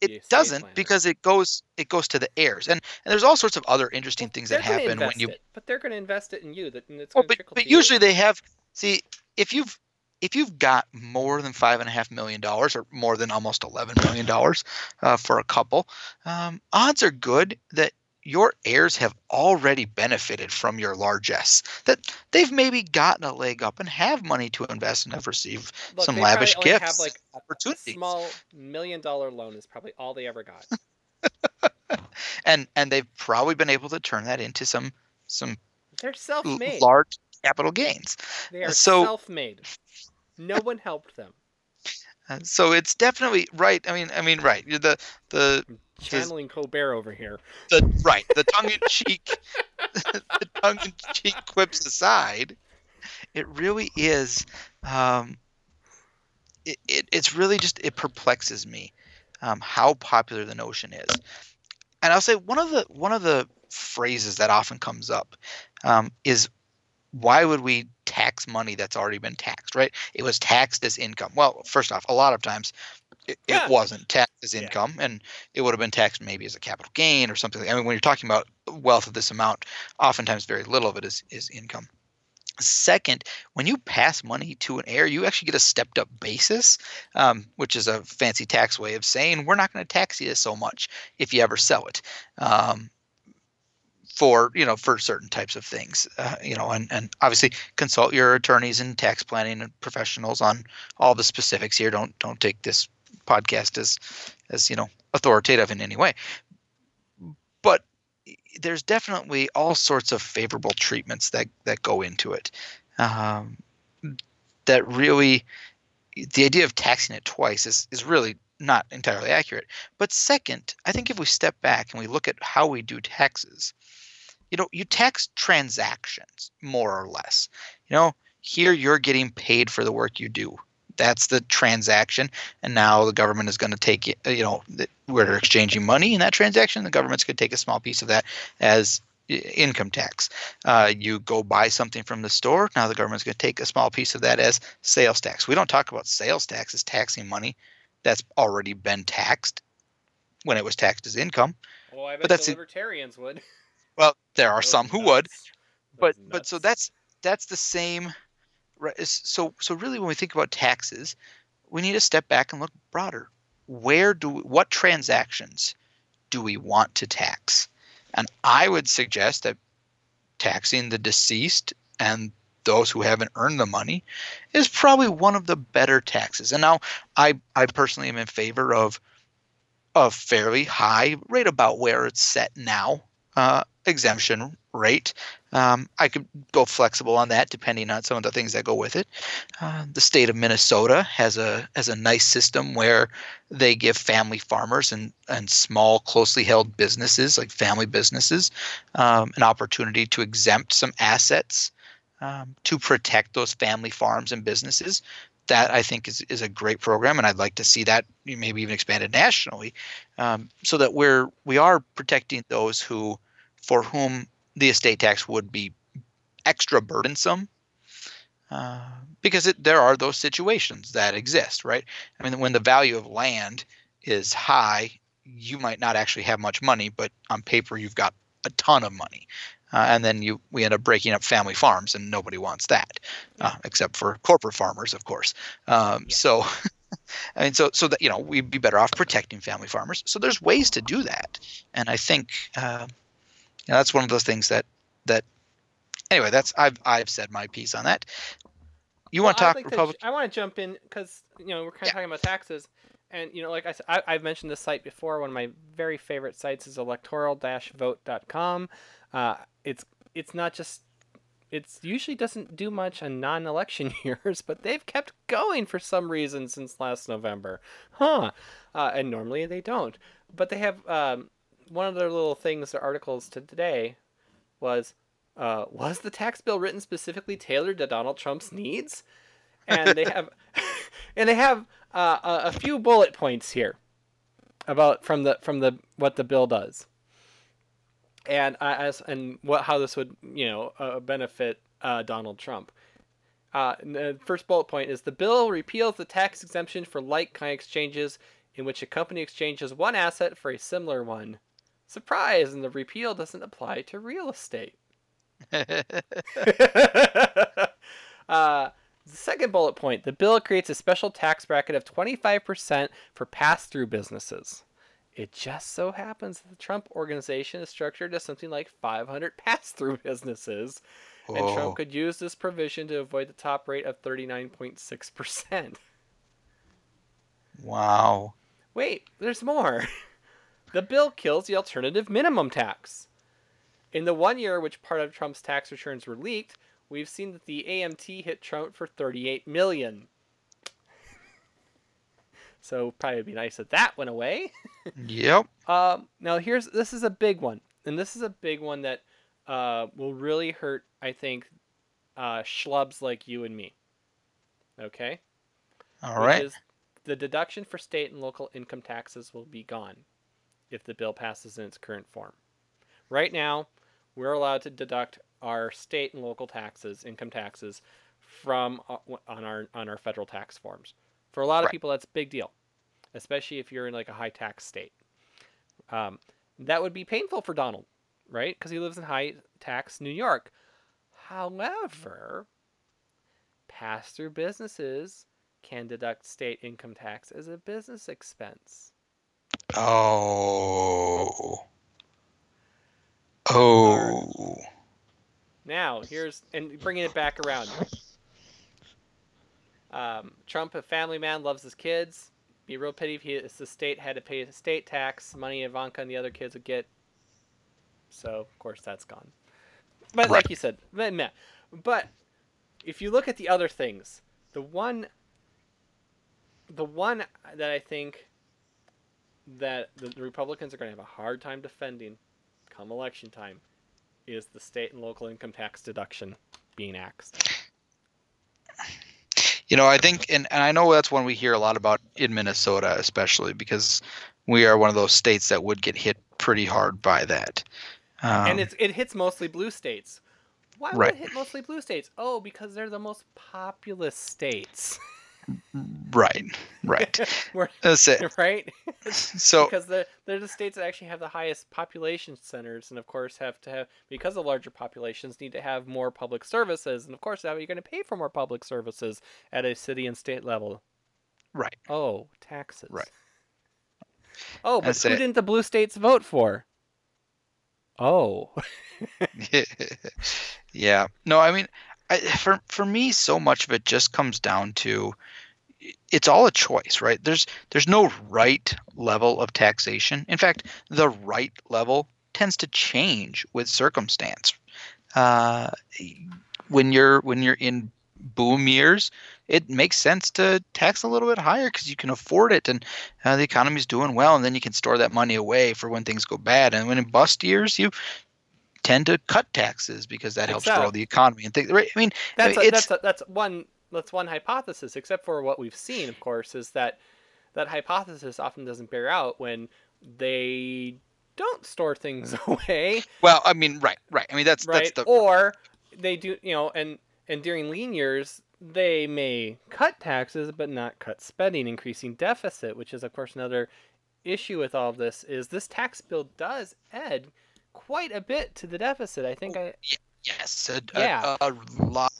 it doesn't planner. because it goes it goes to the heirs, and and there's all sorts of other interesting things They're that happen when you it, but they're going to invest it in you. That it's Well, but but to you. usually they have see if you've if you've got more than five and a half million dollars or more than almost eleven million dollars uh, for a couple, um, odds are good that your heirs have already benefited from your largesse. That they've maybe gotten a leg up and have money to invest and have received Look, some lavish gifts, Have like a opportunities. small million dollar loan is probably all they ever got. (laughs) and and they've probably been able to turn that into some some They're self-made. large capital gains. They are so- self-made. No one helped them. Uh, so it's definitely right. I mean, I mean, right. You're the the Channeling Colbert over here. the right the tongue-in-cheek (laughs) the tongue-in-cheek quips aside it really is um it, it, it's really just it perplexes me um, how popular the notion is and i'll say one of the one of the phrases that often comes up um, is why would we tax money that's already been taxed right it was taxed as income well first off a lot of times it, Yeah. it wasn't taxed as Yeah. income and it would have been taxed maybe as a capital gain or something. I mean, when you're talking about wealth of this amount, oftentimes very little of it is, is income. Second, when you pass money to an heir, you actually get a stepped up basis, um, which is a fancy tax way of saying we're not going to tax you so much if you ever sell it. Um, for you know for certain types of things uh, you know and, and obviously consult your attorneys and tax planning professionals on all the specifics here. Don't don't take this podcast as as you know authoritative in any way. But there's definitely all sorts of favorable treatments that that go into it um, that really the idea of taxing it twice is is really not entirely accurate. But second i think if we step back and we look at how we do taxes you know you tax transactions more or less you know here you're getting paid for the work you do that's the transaction and now the government is going to take it you know we're exchanging money in that transaction the government's going to take a small piece of that as income tax uh, you go buy something from the store now the government's going to take a small piece of that as sales tax we don't talk about sales tax as taxing money that's already been taxed when it was taxed as income Well, I bet But that's the it. libertarians would. (laughs) well there are some who would but Those but so that's that's the same so so really when we think about taxes we need to step back and look broader. Where do we, what transactions do we want to tax? And i would suggest that taxing the deceased and those who haven't earned the money is probably one of the better taxes. And now i i personally am in favor of a fairly high rate about where it's set now uh, exemption rate um, I could go flexible on that depending on some of the things that go with it. Uh, the state of Minnesota has a has a nice system where they give family farmers and and small closely held businesses like family businesses um, an opportunity to exempt some assets um, to protect those family farms and businesses. That I think is, is a great program, and I'd like to see that maybe even expanded nationally, um, so that we're we are protecting those who, for whom the estate tax would be extra burdensome uh, because it, there are those situations that exist, right? I mean, when the value of land is high, you might not actually have much money, but on paper you've got a ton of money, uh, and then you we end up breaking up family farms, and nobody wants that, uh, except for corporate farmers, of course. Um, Yeah. So. (laughs) I mean, so so that you know, we'd be better off protecting family farmers. So there's ways to do that, and I think uh, you know, that's one of those things that that anyway, that's I've I've said my piece on that. You want to Well, talk like Republic? I want to jump in because you know we're kind of Yeah. talking about taxes, and you know, like I said, I, I've mentioned this site before. One of my very favorite sites is electoral-vote.com. Uh, it's it's not just it's usually doesn't do much on non-election (laughs) years, but they've kept going for some reason since last November, huh? Uh, and normally they don't, but they have um, one of their little things, their articles to today, was uh, was the tax bill written specifically tailored to Donald Trump's needs? And they have, (laughs) and they have uh, a, few bullet points here about from the from the what the bill does, and uh, as and what how this would you know uh, benefit uh, Donald Trump. Uh, the first bullet point is the bill repeals the tax exemption for like kind exchanges in which a company exchanges one asset for a similar one. Surprise! And the repeal doesn't apply to real estate. (laughs) uh, the second bullet point the bill creates a special tax bracket of 25% for pass through businesses. It just so happens that the Trump organization is structured as something like 500 pass through (laughs) businesses, and Trump could use this provision to avoid the top rate of 39.6%. wow. Wait, there's more. (laughs) the bill kills the alternative minimum tax. In the one year which part of Trump's tax returns were leaked, we've seen that the AMT hit Trump for 38 million. so probably would be nice if that went away. Yep. (laughs) Um, now here's this is a big one, and this is a big one that uh, will really hurt. I think uh, schlubs like you and me. Okay All which right. the deduction for state and local income taxes will be gone if the bill passes in its current form. Right now, we're allowed to deduct our state and local taxes, income taxes, from uh, on our on our federal tax forms. For a lot of Right. people, that's a big deal, especially if you're in like a high tax state. Um, that would be painful for Donald, right? Because he lives in high tax New York. However, pass through businesses can deduct state income tax as a business expense. Oh. Oh. Now, here's and bringing it back around. Um, Trump, a family man, loves his kids. Be a real pity if he, if the state had to pay the state tax, money Ivanka and the other kids would get. So of course that's gone. But like you said, meh. but if you look at the other things, the one, the one that I think that the Republicans are going to have a hard time defending, come election time, is the state and local income tax deduction being axed. You know, I think, and, and I know that's one we hear a lot about in Minnesota, especially because we are one of those states that would get hit pretty hard by that. Um, and it's, it hits mostly blue states. Why would Right. it hit mostly blue states? Oh, because they're the most populous states. (laughs) right, right. (laughs) That's it. (laughs) right? So, (laughs) because they're, they're the states that actually have the highest population centers, and of course have to have because of larger populations need to have more public services, and of course how are you going to pay for more public services at a city and state level? right. Oh, taxes. Right. Oh, but That's who it. didn't the blue states vote for? Oh, yeah. No, I mean, I, for for me, so much of it just comes down to it's all a choice, right? There's there's no right level of taxation. In fact, the right level tends to change with circumstance. Uh, when you're when you're in boom years, it makes sense to tax a little bit higher because you can afford it and uh, the economy's doing well, and then you can store that money away for when things go bad. And when in bust years, you tend to cut taxes because that helps grow the economy and things. Right? I mean, that's a, that's a, that's one that's one hypothesis. Except for what we've seen, of course, is that that hypothesis often doesn't bear out when they don't store things (laughs) away, well, I mean, right, right. I mean, that's right? that's the Or they do, you know, and and during lean years they may cut taxes but not cut spending, increasing deficit, which is of course another issue with all of this. Is this tax bill does add quite a bit to the deficit? I think oh, I yes, a, Yeah. a, a lot,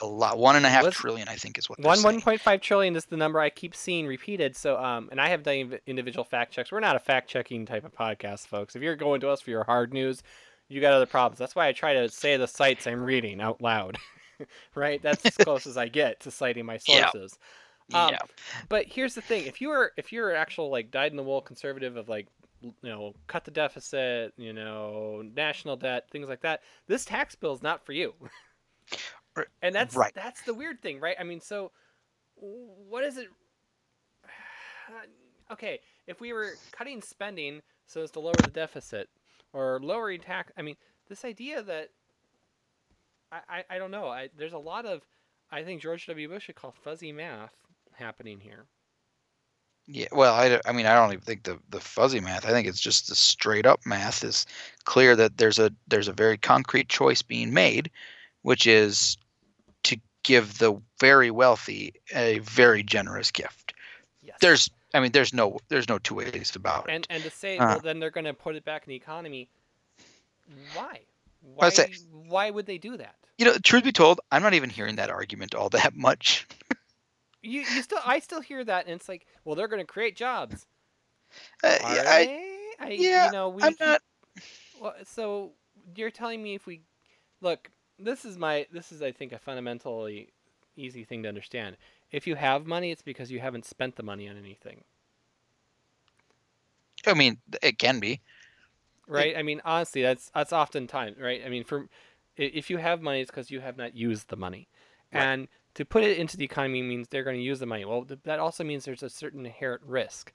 a lot, one and a half trillion, I think, is what One one point five trillion is the number I keep seeing repeated. So um, and I have done individual fact checks. We're not a fact checking type of podcast, folks. If you're going to us for your hard news, you got other problems. That's why I try to say the sites I'm reading out loud. (laughs) right? That's as close as I get to citing my (laughs) Yeah. sources. Um, yeah. But here's the thing: if you're if you're an actual like dyed in the wool conservative of like you know cut the deficit, you know national debt, things like that, this tax bill is not for you. (laughs) And that's right. that's the weird thing, right? I mean, so what is it? (sighs) Okay, if we were cutting spending so as to lower the deficit or lowering tax, I mean, this idea that I, I, I don't know. I, there's a lot of I think George W. Bush would call fuzzy math happening here. Yeah, well, I, I mean, I don't even think the, the fuzzy math. I think it's just the straight up math is clear that there's a there's a very concrete choice being made, which is to give the very wealthy a very generous gift. Yes. There's, I mean, there's no there's no two ways about it. and and to say Uh. well then they're going to put it back in the economy. Why? Why? would say- why would they do that? You know, truth be told, I'm not even hearing that argument all (laughs) that much. You you still I still hear that and it's like well they're going to create jobs. Uh, yeah, I? I, yeah, you know we I'm not. Well, so you're telling me if we look, this is my this is I think a fundamentally easy thing to understand. If you have money, it's because you haven't spent the money on anything, I mean, it can be. right? I mean, honestly, that's that's oftentimes right. I mean, for if you have money, it's because you have not used the money, Right. and to put it into the economy means they're going to use the money. Well, th- that also means there's a certain inherent risk,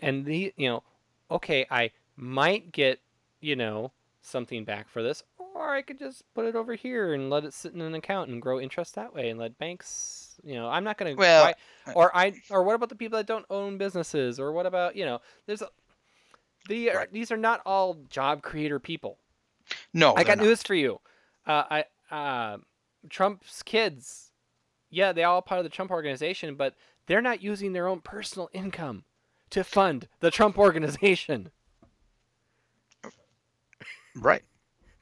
and the you know, okay, I might get you know something back for this, or I could just put it over here and let it sit in an account and grow interest that way, and let banks, you know, I'm not going to. Well, why, or I, or what about the people that don't own businesses, or what about you know, there's a, the Right. these are not all job creator people. No, I got not. news for you. Uh, I uh, Trump's kids, yeah, they all part of the Trump organization, but they're not using their own personal income to fund the Trump (laughs) organization. Right.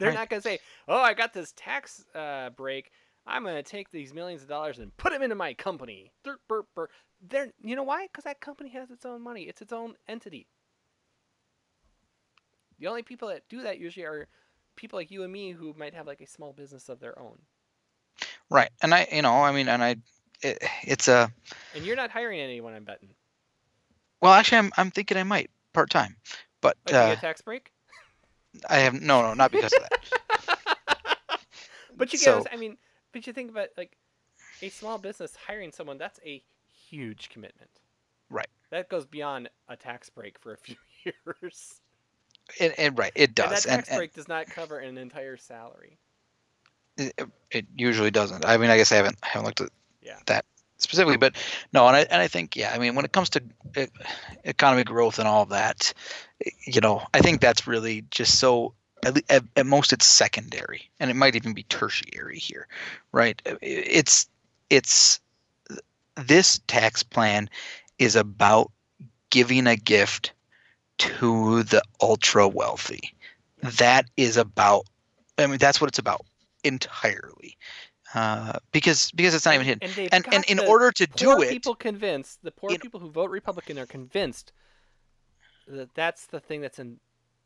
They're not going to say, "Oh, I got this tax uh, break. I'm going to take these millions of dollars and put them into my company." Dirt, burp, burp. They're, you know why? Because that company has its own money. It's its own entity. The only people that do that usually are people like you and me who might have like a small business of their own. Right. And I, you know, I mean, and I, it, it's a. And you're not hiring anyone, I'm betting. Well, actually, I'm I'm thinking I might part time, but Oh, uh, get a tax break? I have no, no, not because of that. (laughs) but you guys, So- I mean, but you think about like a small business hiring someone. That's a huge commitment. Right. That goes beyond a tax break for a few (laughs) years. And, and right, it does. And that tax and break does not cover an entire salary. it, it usually doesn't. I mean, I guess I haven't haven't looked at Yeah. that specifically, but no, and I and I think yeah, I mean, when it comes to e- economic growth and all of that, you know, I think that's really just so. At, at, at most, it's secondary, and it might even be tertiary here, right? Uh, it's it's this tax plan is about giving a gift to the ultra wealthy. That is about. I mean, that's what it's about entirely, uh, because because it's not even hidden. And, And and in order to do it, people convinced the poor in- people who vote Republican are convinced that that's the thing that's in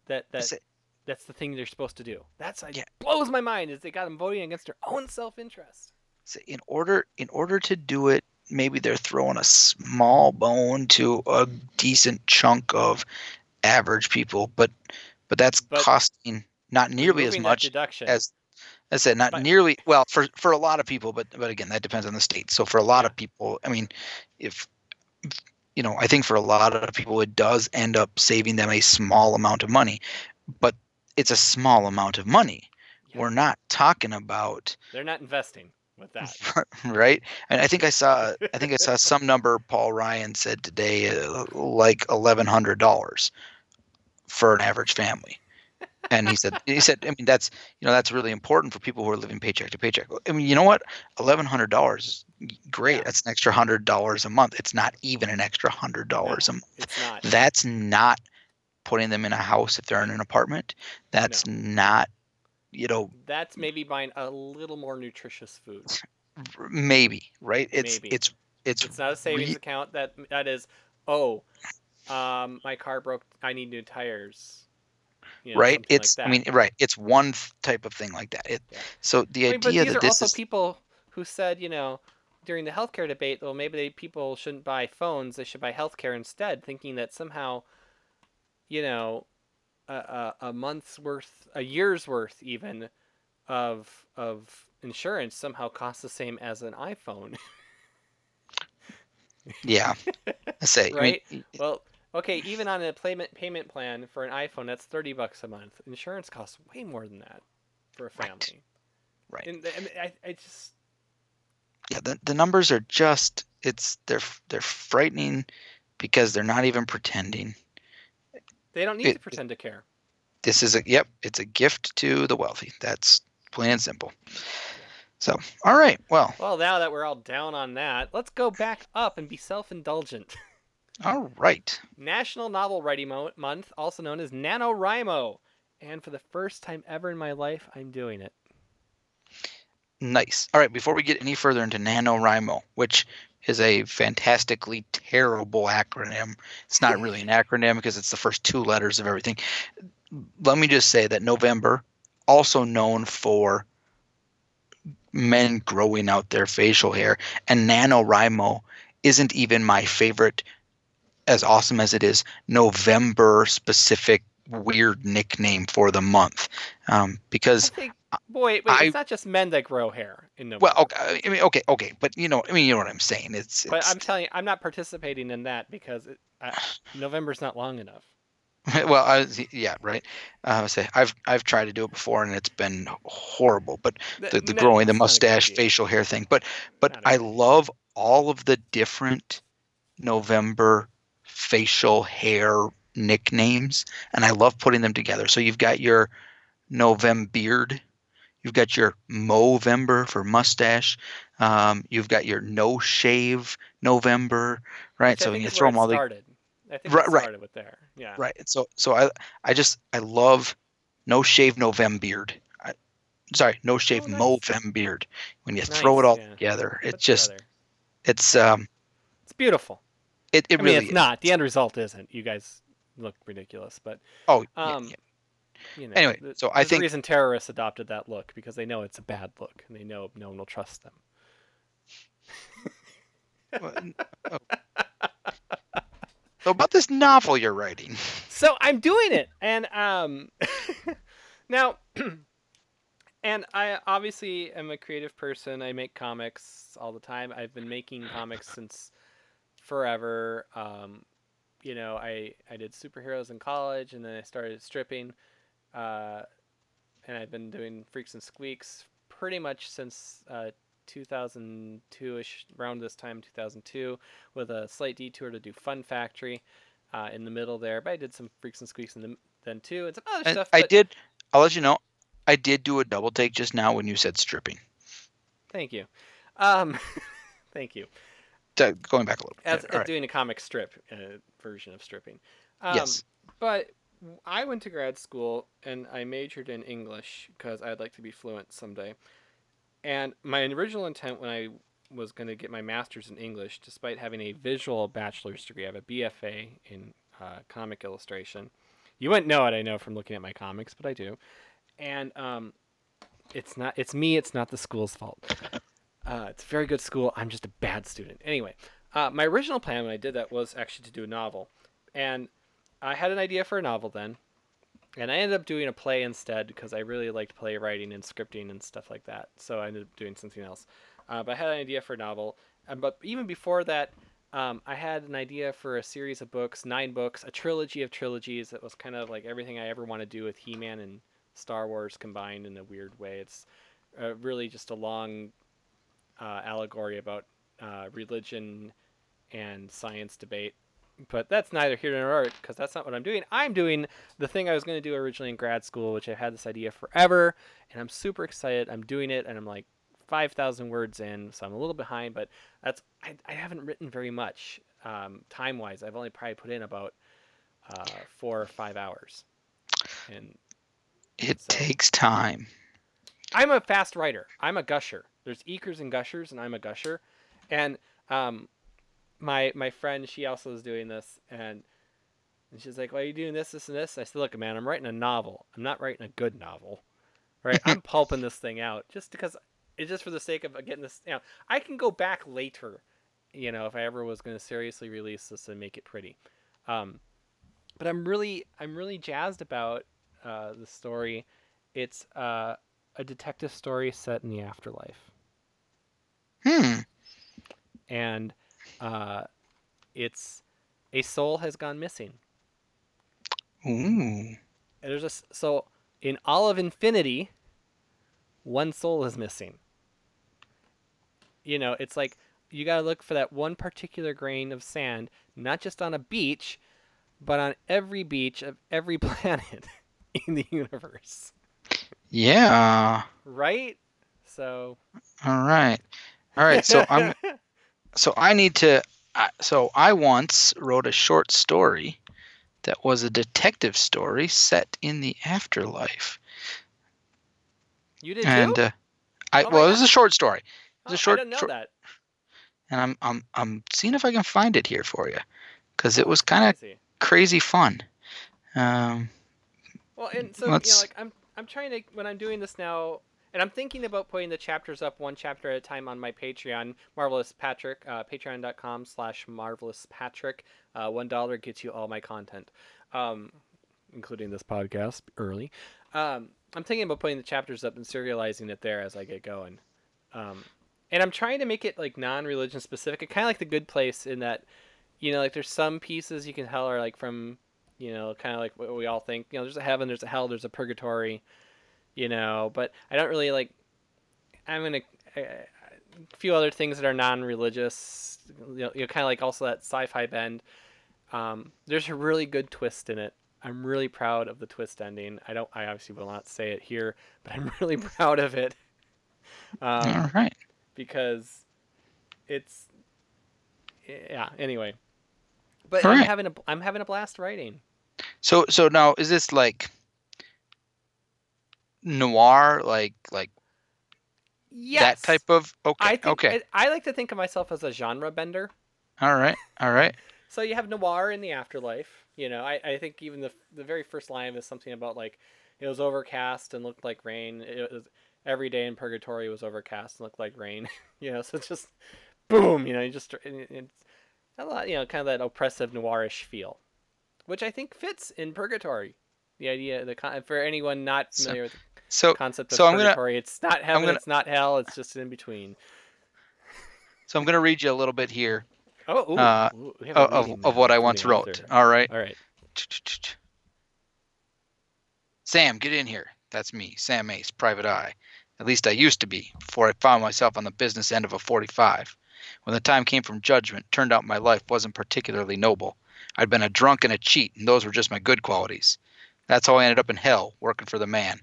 that that that's the thing they're supposed to do. That's like Yeah. blows my mind is they got them voting against their own self interest. so in order in order to do it, maybe they're throwing a small bone to a decent chunk of average people, but but that's But costing not nearly as much as I said, not But- nearly. Well, for for a lot of people, but but again, that depends on the state. So for a lot of people, I mean, if you know, I think for a lot of people, it does end up saving them a small amount of money, but it's a small amount of money. Yeah. We're not talking about they're not investing with that. (laughs) right. And I think I saw I think I saw (laughs) some number Paul Ryan said today, uh, like eleven hundred dollars for an average family. And he said he said I mean that's you know that's really important for people who are living paycheck to paycheck. I mean you know what eleven hundred dollars is great. Yeah. That's an extra hundred dollars a month. It's not even an extra hundred dollars a month. It's not. That's not putting them in a house if they're in an apartment. That's not you know That's maybe buying a little more nutritious food. maybe right. It's Maybe. it's it's It's not a savings re- account. That that is, oh, um, my car broke. I need new tires. You know, right? something like It's I mean right. It's one type of thing like that. It, Yeah. So the I mean, idea these that are this also is people who said, you know, during the healthcare debate, well, maybe they, people shouldn't buy phones; they should buy healthcare instead, thinking that somehow, you know, a, a, a month's worth, a year's worth, even of of insurance somehow costs the same as an iPhone, yeah. (laughs) I say I right? mean, well, okay, (laughs) even on a payment payment plan for an iPhone, that's thirty bucks a month. Insurance costs way more than that for a family. Right. right. And I, I, I just yeah the, the numbers are just it's they're they're frightening because they're not even pretending they don't need It- to pretend to care. this is a yep it's a gift to the wealthy that's plain and simple so all right well Well, now that we're all down on that, let's go back up and be self-indulgent. (laughs) all right National Novel Writing Mo- Month, also known as NaNoWriMo. And for the first time ever in my life, I'm doing it. nice all right before we get any further into NaNoWriMo which is a fantastically terrible acronym it's not really an acronym because it's the first two letters of everything let me just say that november also known for men growing out their facial hair and NaNoWriMo isn't even my favorite as awesome as it is november specific weird nickname for the month. Um, I because think, boy, wait, I- it's not just men that grow hair in November. well okay i mean okay okay but you know i mean you know what i'm saying. It's, but I'm telling you, I'm not participating in that because it, I, November's not long enough. (laughs) well I, yeah right. Uh, I say i've i've tried to do it before and it's been horrible but Th- the, the no, growing the it's not a good mustache facial hair thing but but i love all of the different november facial hair nicknames and i love putting them together so you've got your november beard you've got your movember for mustache um, you've got your no shave november right so you throw them all the started. I think Right- it right. started with there. Yeah. right so so i i just i love no shave november beard I, sorry no shave Oh, nice. movember beard when you throw it all yeah. together it's just together. it's um it's beautiful. It, it I mean, really it's is. not. The end result isn't. You guys look ridiculous, but oh um, yeah. you know. Anyway, so I think think- reason terrorists adopted that look because they know it's a bad look and they know no one will trust them. Well, oh. so about this novel you're writing (laughs) So I'm doing it, and um, (laughs) now, (clears throat) and I obviously am a creative person. I make comics all the time. I've been making comics since forever. Um, you know, I I did superheroes in college, and then I started stripping, uh, and I've been doing freaks and squeaks pretty much since uh, 2002ish, around this time, 2002, with a slight detour to do Fun Factory uh, in the middle there. But I did some freaks and squeaks in the, then too, and some other And stuff. i but- did i'll let you know i did do a double take just now when you said stripping Thank you. Um, (laughs) thank you. Going back a little bit As, Yeah, as all right. doing a comic strip uh, version of stripping. Um, yes But I went to grad school and I majored in English because I'd like to be fluent someday. And my original intent when I was going to get my master's in English, despite having a visual bachelor's degree, I have a BFA in uh, comic illustration. You wouldn't know it, I know, from looking at my comics, but I do. And um, it's not. It's me. It's not the school's fault. Uh, it's a very good school. I'm just a bad student. Anyway, uh, my original plan when I did that was actually to do a novel, and I had an idea for a novel then, and I ended up doing a play instead because I really liked playwriting and scripting and stuff like that. So I ended up doing something else. Uh, but I had an idea for a novel, but even before that, um, I had an idea for a series of books, nine books, a trilogy of trilogies that was kind of like everything I ever want to do with He-Man and Star Wars combined in a weird way. It's uh, really just a long uh, allegory about uh, religion and science debate. But that's neither here nor there because that's not what I'm doing. I'm doing the thing I was going to do originally in grad school, which I had this idea forever, and I'm super excited. I'm doing it, and I'm like 5,000 words in, so I'm a little behind. But that's I, I haven't written very much um, time wise. I've only probably put in about uh, four or five hours, and it so- takes time I'm a fast writer. I'm a gusher. There's ekers and gushers, and I'm a gusher. And um, my my friend, she also is doing this, and And she's like, "Why are you doing this, this, and this?" I said, "Look, man, I'm writing a novel. I'm not writing a good novel, right? I'm (laughs) pulping this thing out just because it's just for the sake of getting this. You know, I can go back later, you know, if I ever was going to seriously release this and make it pretty. Um, but I'm really, I'm really jazzed about uh, the story. It's uh, a detective story set in the afterlife, Hmm. and uh, it's a soul has gone missing. Ooh. There's a so in all of infinity, one soul is missing. You know, it's like you got to look for that one particular grain of sand, not just on a beach, but on every beach of every (laughs) planet in the universe. Yeah. Right? So All right. All right. So I'm. (laughs) So I need to. So I once wrote a short story that was a detective story set in the afterlife, you did and too? uh, I Oh well, it was a short story, was a Oh, short- I didn't know short- that. and I'm I'm I'm seeing if I can find it here for you, because it Oh, was kind of crazy. crazy fun. Um. Well, and so you know, like I'm I'm trying to when I'm doing this now, and I'm thinking about putting the chapters up one chapter at a time on my Patreon, Marvelous Patric, uh, Patreon.com/slash Marvelous Patric. Uh, One dollar gets you all my content, um, including this podcast early. Um, I'm thinking about putting the chapters up and serializing it there as I get going. Um, and I'm trying to make it like non-religion specific, kind of like the Good Place in that, you know, like there's some pieces you can tell are like from you know, kind of like what we all think. You know, there's a heaven, there's a hell, there's a purgatory, you know. But I don't really like. I'm gonna a few other things that are non-religious. You know, you know kind of like also that sci-fi bend. Um, there's a really good twist in it. I'm really proud of the twist ending. I don't. I obviously will not say it here, but I'm (laughs) really proud of it. Um, all right. because it's yeah. Anyway, but I'm Alright. having a I'm having a blast writing. So so now is this like noir, like like Yes. that type of? Okay. I think okay. I, I like to think of myself as a genre bender. all right. All right. (laughs) So you have noir in the afterlife. You know, I, I think even the the very first line is something about like it was overcast and looked like rain. It was every day in purgatory was overcast and looked like rain. (laughs) you know, so it's just boom. You know, you just it's a lot. You know, kind of that oppressive noirish feel, which I think fits in purgatory. The idea, the con- for anyone not So- familiar with the So concept of so I'm gonna- it's not heaven, gonna- it's not hell, it's just in between. so I'm gonna read you a little bit here Oh, ooh, Uh, ooh, we have a of, of, of what I once wrote. All right. All right. Sam, get in here. That's me, Sam Ace, Private Eye. At least I used to be, before I found myself on the business end of a 45. When the time came from judgment, turned out my life wasn't particularly noble. I'd been a drunk and a cheat, and those were just my good qualities. That's how I ended up in hell, working for the man.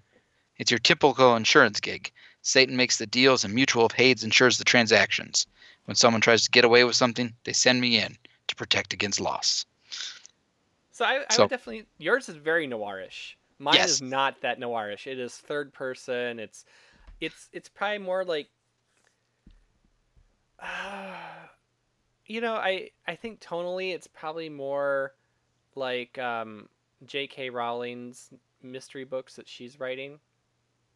It's your typical insurance gig. Satan makes the deals, and Mutual of Hades insures the transactions. When someone tries to get away with something, they send me in to protect against loss. So I, I So- would definitely yours is very noirish. Mine Yes. is not that noirish. It is third person. It's it's it's probably more like (sighs) you know, I I think tonally it's probably more like um J.K. Rowling's mystery books that she's writing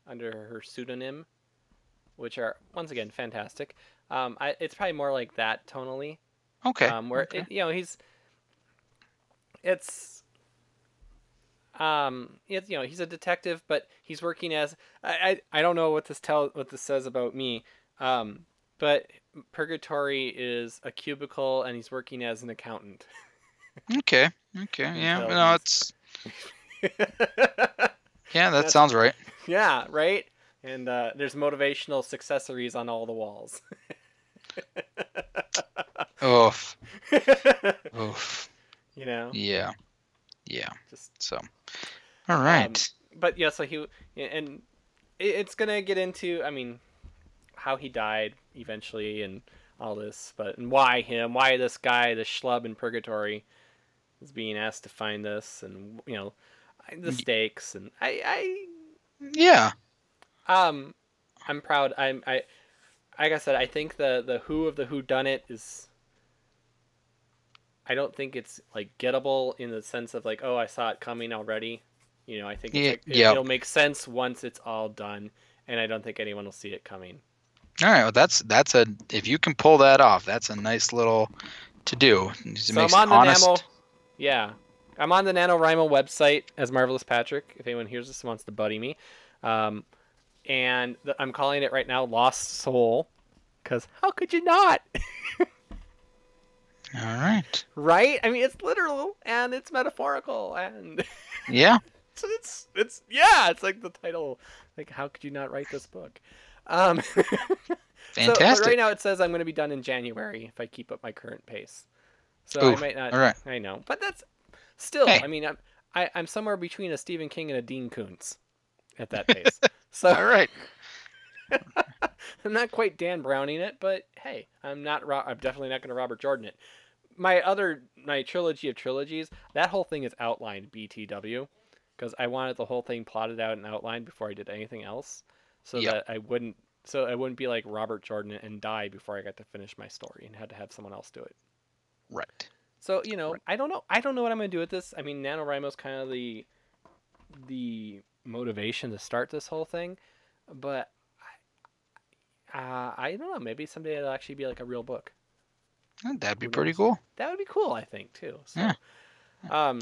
under her pseudonym, which are once again fantastic. Um, I, it's probably more like that tonally. Okay. Um, where okay. it, you know he's, it's, um, it's you know he's a detective, but he's working as I I, I don't know what this tell what this says about me, um, but purgatory is a cubicle and he's working as an accountant. (laughs) okay. Okay. Yeah. Until No, it's yeah. That (laughs) sounds right. Yeah, right. And uh, there's motivational successories on all the walls. Oof. (laughs) Oof. you know, Yeah. Yeah. just So. All right. Um, but yeah, so he and it's gonna get into, I mean, how he died eventually and all this, but and why him? Why this guy, this schlub in purgatory, is being asked to find this, and you know, the stakes, and I, yeah. Um, I'm proud. I'm, I, like I said, I think the the who of the who done it is I don't think it's like gettable in the sense of like, oh, I saw it coming already. You know, I think it's Yeah, like, it, yeah. it'll make sense once it's all done, and I don't think anyone will see it coming. All right, well, that's that's a if you can pull that off, that's a nice little to do. It So I'm on the honest. Yeah, I'm on the NaNoWriMo website as Marvelous Patric. If anyone hears this and wants to buddy me, um, and the, I'm calling it right now Lost Soul, because how could you not? (laughs) All right. right? I mean, it's literal and it's metaphorical and (laughs) Yeah. so it's it's yeah, it's like the title. Like, how could you not write this book? Um, (laughs) So, Fantastic. right now it says I'm going to be done in January if I keep up my current pace. So I might not. all right. I know, but that's still. Hey. I mean, I'm I, I'm somewhere between a Stephen King and a Dean Koontz at that (laughs) pace. so All right. (laughs) I'm not quite Dan Browning it, but hey, I'm not. Ro- I'm definitely not going to Robert Jordan it. My other my trilogy of trilogies, that whole thing is outlined BTW, because I wanted the whole thing plotted out and outlined before I did anything else, so Yep. that I wouldn't. So I wouldn't be like Robert Jordan and die before I got to finish my story and had to have someone else do it. Right. So you know, I don't know. I don't know what I'm gonna do with this. I mean, NaNoWriMo's kind of the the motivation to start this whole thing, but I, uh, I don't know. Maybe someday it'll actually be like a real book. That'd be pretty cool. That would be cool. I think too. So, Yeah. um,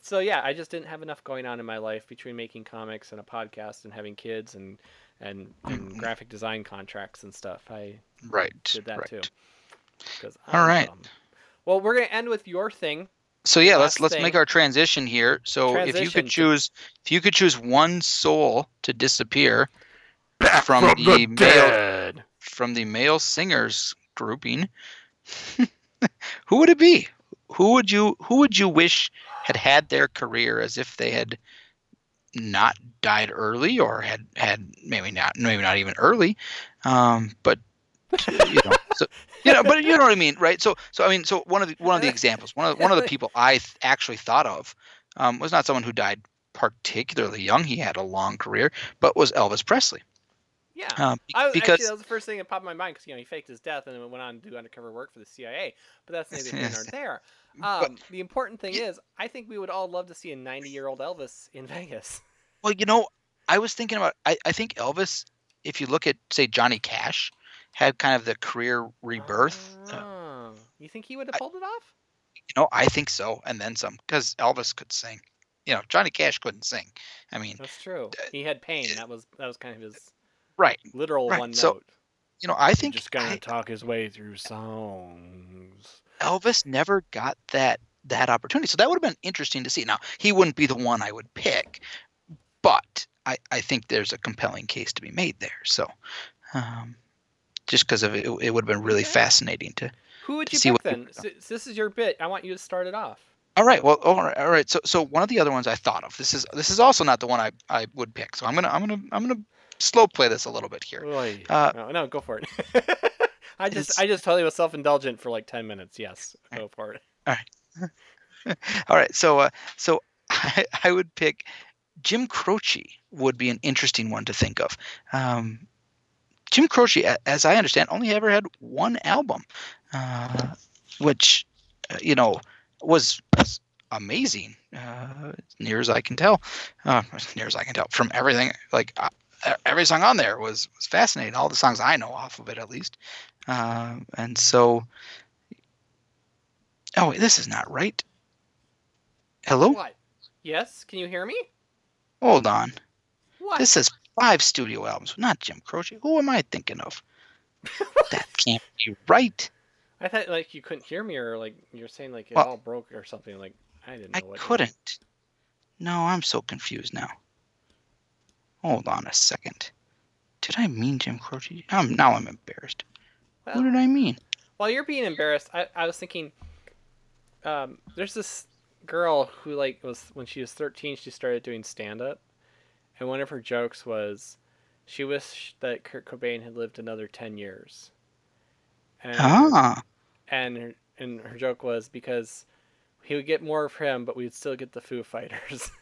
so yeah, I just didn't have enough going on in my life between making comics and a podcast and having kids and and, and Mhm. graphic design contracts and stuff. I Right. did that right. too. All right. dumb. Well, we're gonna end with your thing. So yeah, let's let's make our transition here. So if you could choose if you could choose one soul to disappear (coughs) from, the, male from the male singers grouping, (laughs) who would it be? Who would you who would you wish had had their career as if they had not died early or had had maybe not maybe not even early, um, but you know, so, you know, but you know what I mean, right? So, so I mean, so one of the one of the examples, one of the, one of the people I th- actually thought of um, was not someone who died particularly young. He had a long career, but was Elvis Presley. Yeah. Um, I, because actually, that was the first thing that popped in my mind because you know he faked his death and then went on to do undercover work for the CIA. But that's neither here nor (laughs) there. But- Um, the important thing is, I think we would all love to see a 90-year-old Elvis in (laughs) Vegas. well, you know, I was thinking about. I, I think Elvis, if you look at say Johnny Cash, had kind of the career rebirth. Uh, Oh, you think he would have I- pulled it off? you know, I think so, and then some, because Elvis could sing. You know, Johnny Cash couldn't sing. I mean, That's true. He had pain. That was that was kind of his right? literal Right, one so note. You know, I think just gonna I- talk his way through songs. Elvis never got that that opportunity. So that would have been interesting to see. Now, he wouldn't be the one I would pick, but I, I think there's a compelling case to be made there. So um, just because of it, it would have been really Okay. fascinating to. Who would you see pick what- then? S- s- this is your bit. I want you to start it off. All right. Well, all right. All right. So so one of the other ones I thought of. This is this is also not the one I, I would pick. So I'm gonna I'm gonna I'm gonna slow play this a little bit here. Uh, no, no, go for it. (laughs) I just I just totally was self-indulgent for like 10 minutes. Yes, go for it. (laughs) All right. So uh, so (laughs) I, I would pick Jim Croce would be an interesting one to think of. Um, Jim Croce, as I understand, only ever had one album, uh, which uh, you know was, amazing, uh, near as I can tell. Uh, near as I can tell from everything, like uh, every song on there was was fascinating. All the songs I know off of it, at least. Um, and so, oh, wait, this is not right. Hello. What? Yes, can you hear me? Hold on. What? This says five studio albums, not Jim Croce. Who am I thinking of? that (laughs) can't be right. I thought like you couldn't hear me or like you're saying like it Well, all broke or something like I didn't know I what. couldn't. No, I'm so confused now. Hold on a second. Did I mean Jim Croce? Um, now I'm embarrassed. Well, Who did I mean? While you're being embarrassed, I, I was thinking, um, there's this girl who like was when she was 13, she started doing stand up, and one of her jokes was, she wished that Kurt Cobain had lived another 10 years. And, Ah, and her, and her joke was because he would get more of him, but we'd still get the Foo Fighters.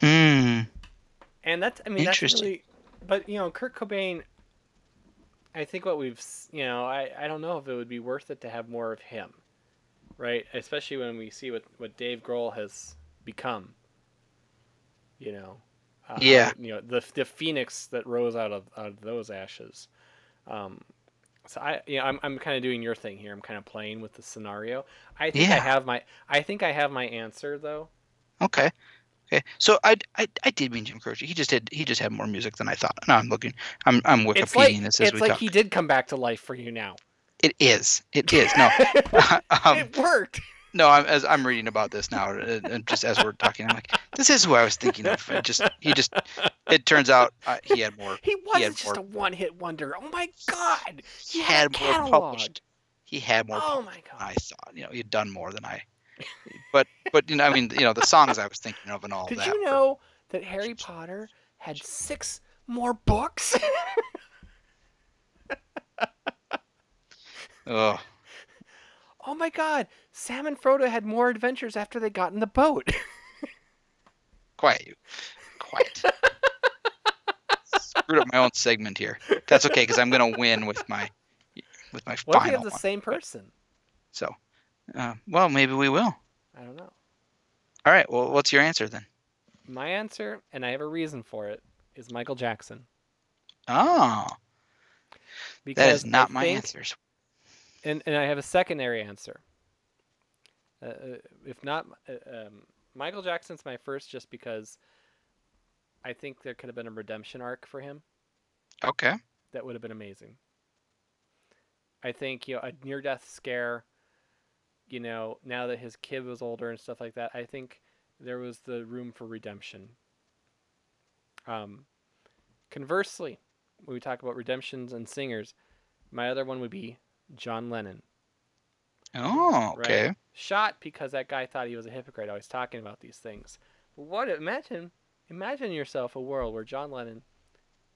(laughs) hmm. and that's I mean that's Interesting. really, but you know Kurt Cobain I think what we've you know I I don't know if it would be worth it to have more of him, right? Especially when we see what what Dave Grohl has become. You know. Uh, Yeah. You know the the phoenix that rose out of out of those ashes. Um, so I you know I'm I'm kind of doing your thing here. I'm kind of playing with the scenario. I think I have my I think I have my answer though. Okay. Okay. So I, I I did mean Jim Croce. He just did he just had more music than I thought. No, I'm looking. I'm I'm Wikipediaing It's like this as it's we like talk. he did come back to life for you now. It is. It is. No. (laughs) (laughs) um, it worked. No. I'm as I'm reading about this now, and just as we're talking, I'm like, this is who I was thinking of. It just he just. It turns out uh, he had more. He wasn't had just more- a one-hit wonder. Oh my god! He had had more published. He had more. Oh my god! I thought. You know, he'd done more than I. But but you know, I mean, you know, the songs I was thinking of and all Did that. you were- know that Harry Potter had six more books? (laughs) Ugh. Oh my god! Sam and Frodo had more adventures after they got in the boat. (laughs) Quiet you. Quiet. Screwed up my own segment here. That's okay because I'm gonna win with my with my what if you final have the one. same person? So, uh, well, maybe we will. I don't know. All right. Well, what's your answer then? My answer, and I have a reason for it, is Michael Jackson. Oh, Because that is not I my answers. And and I have a secondary answer. Uh, uh, if not, uh, um, Michael Jackson's my first, just because I think there could have been a redemption arc for him Okay. that would have been amazing. I think you know a near-death scare. You know, now that his kid was older and stuff like that, I think there was the room for redemption. Um, conversely, when we talk about redemptions and singers, my other one would be John Lennon. Oh, Right. okay. Shot because that guy thought he was a hypocrite, always talking about these things. What imagine imagine yourself a world where John Lennon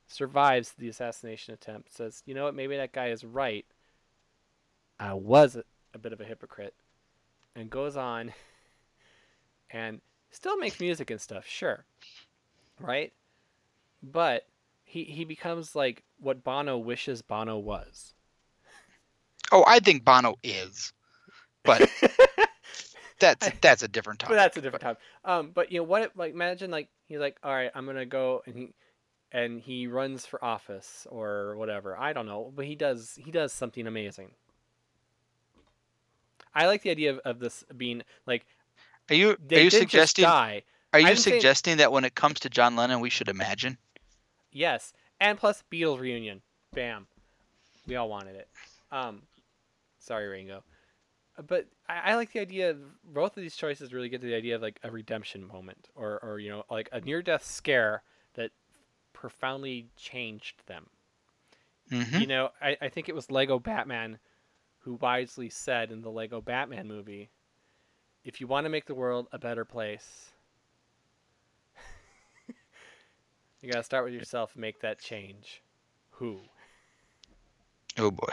survives the assassination attempt, says, you know what, maybe that guy is right. I was a bit of a hypocrite. And goes on (laughs) and still makes music and stuff, sure. Right? But he he becomes like what Bono wishes Bono was. Oh, I think Bono is, but (laughs) that's that's a different but that's a different topic. Um, but you know what? If, like, imagine like he's like, all right, I'm gonna go and he and he runs for office or whatever. I don't know, but he does he does something amazing. I like the idea of, of this being like Are you they are you suggesting die. are you I'm saying- suggesting that when it comes to John Lennon, we should imagine? Yes, and plus Beatles reunion. Bam, we all wanted it. Um, sorry, Ringo, Uh, but I, I like the idea. Of, both of these choices really get to the idea of like a redemption moment, or or you know like a near death scare that profoundly changed them. hmm You know, I, I think it was Lego Batman who wisely said in the Lego Batman movie, if you want to make the world a better place, (laughs) you gotta start with yourself make that change. Who? Oh boy,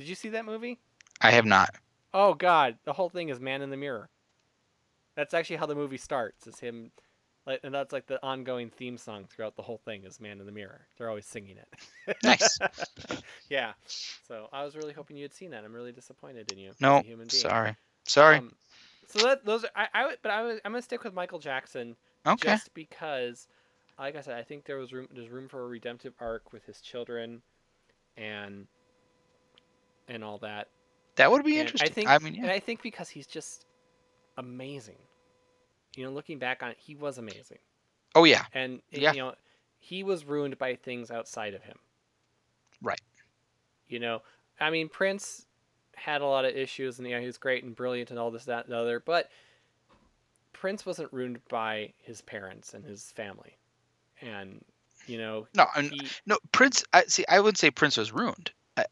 Did you see that movie? I have not. Oh God, the whole thing is man in the mirror. That's actually how the movie starts. Is him, like, and that's like the ongoing theme song throughout the whole thing is man in the mirror. They're always singing it. (laughs) Nice. yeah. So I was really hoping you had seen that. I'm really disappointed in you. No, being. sorry, sorry. Um, so that those are, I, I would, but I was, I'm gonna stick with Michael Jackson okay. just because, like I said, I think there was room. There's room for a redemptive arc with his children, and and all that. That would be And interesting. I think, I mean, and. I think because he's just amazing. You know, looking back on it, he was amazing, oh yeah, and Yeah. you know, he was ruined by things outside of him. Right. You know, I mean, Prince had a lot of issues, and you know, he was great and brilliant and all this, that, and the other, but Prince wasn't ruined by his parents and his family, and you know, no, he. no. Prince. I see. I would say Prince was ruined, uh,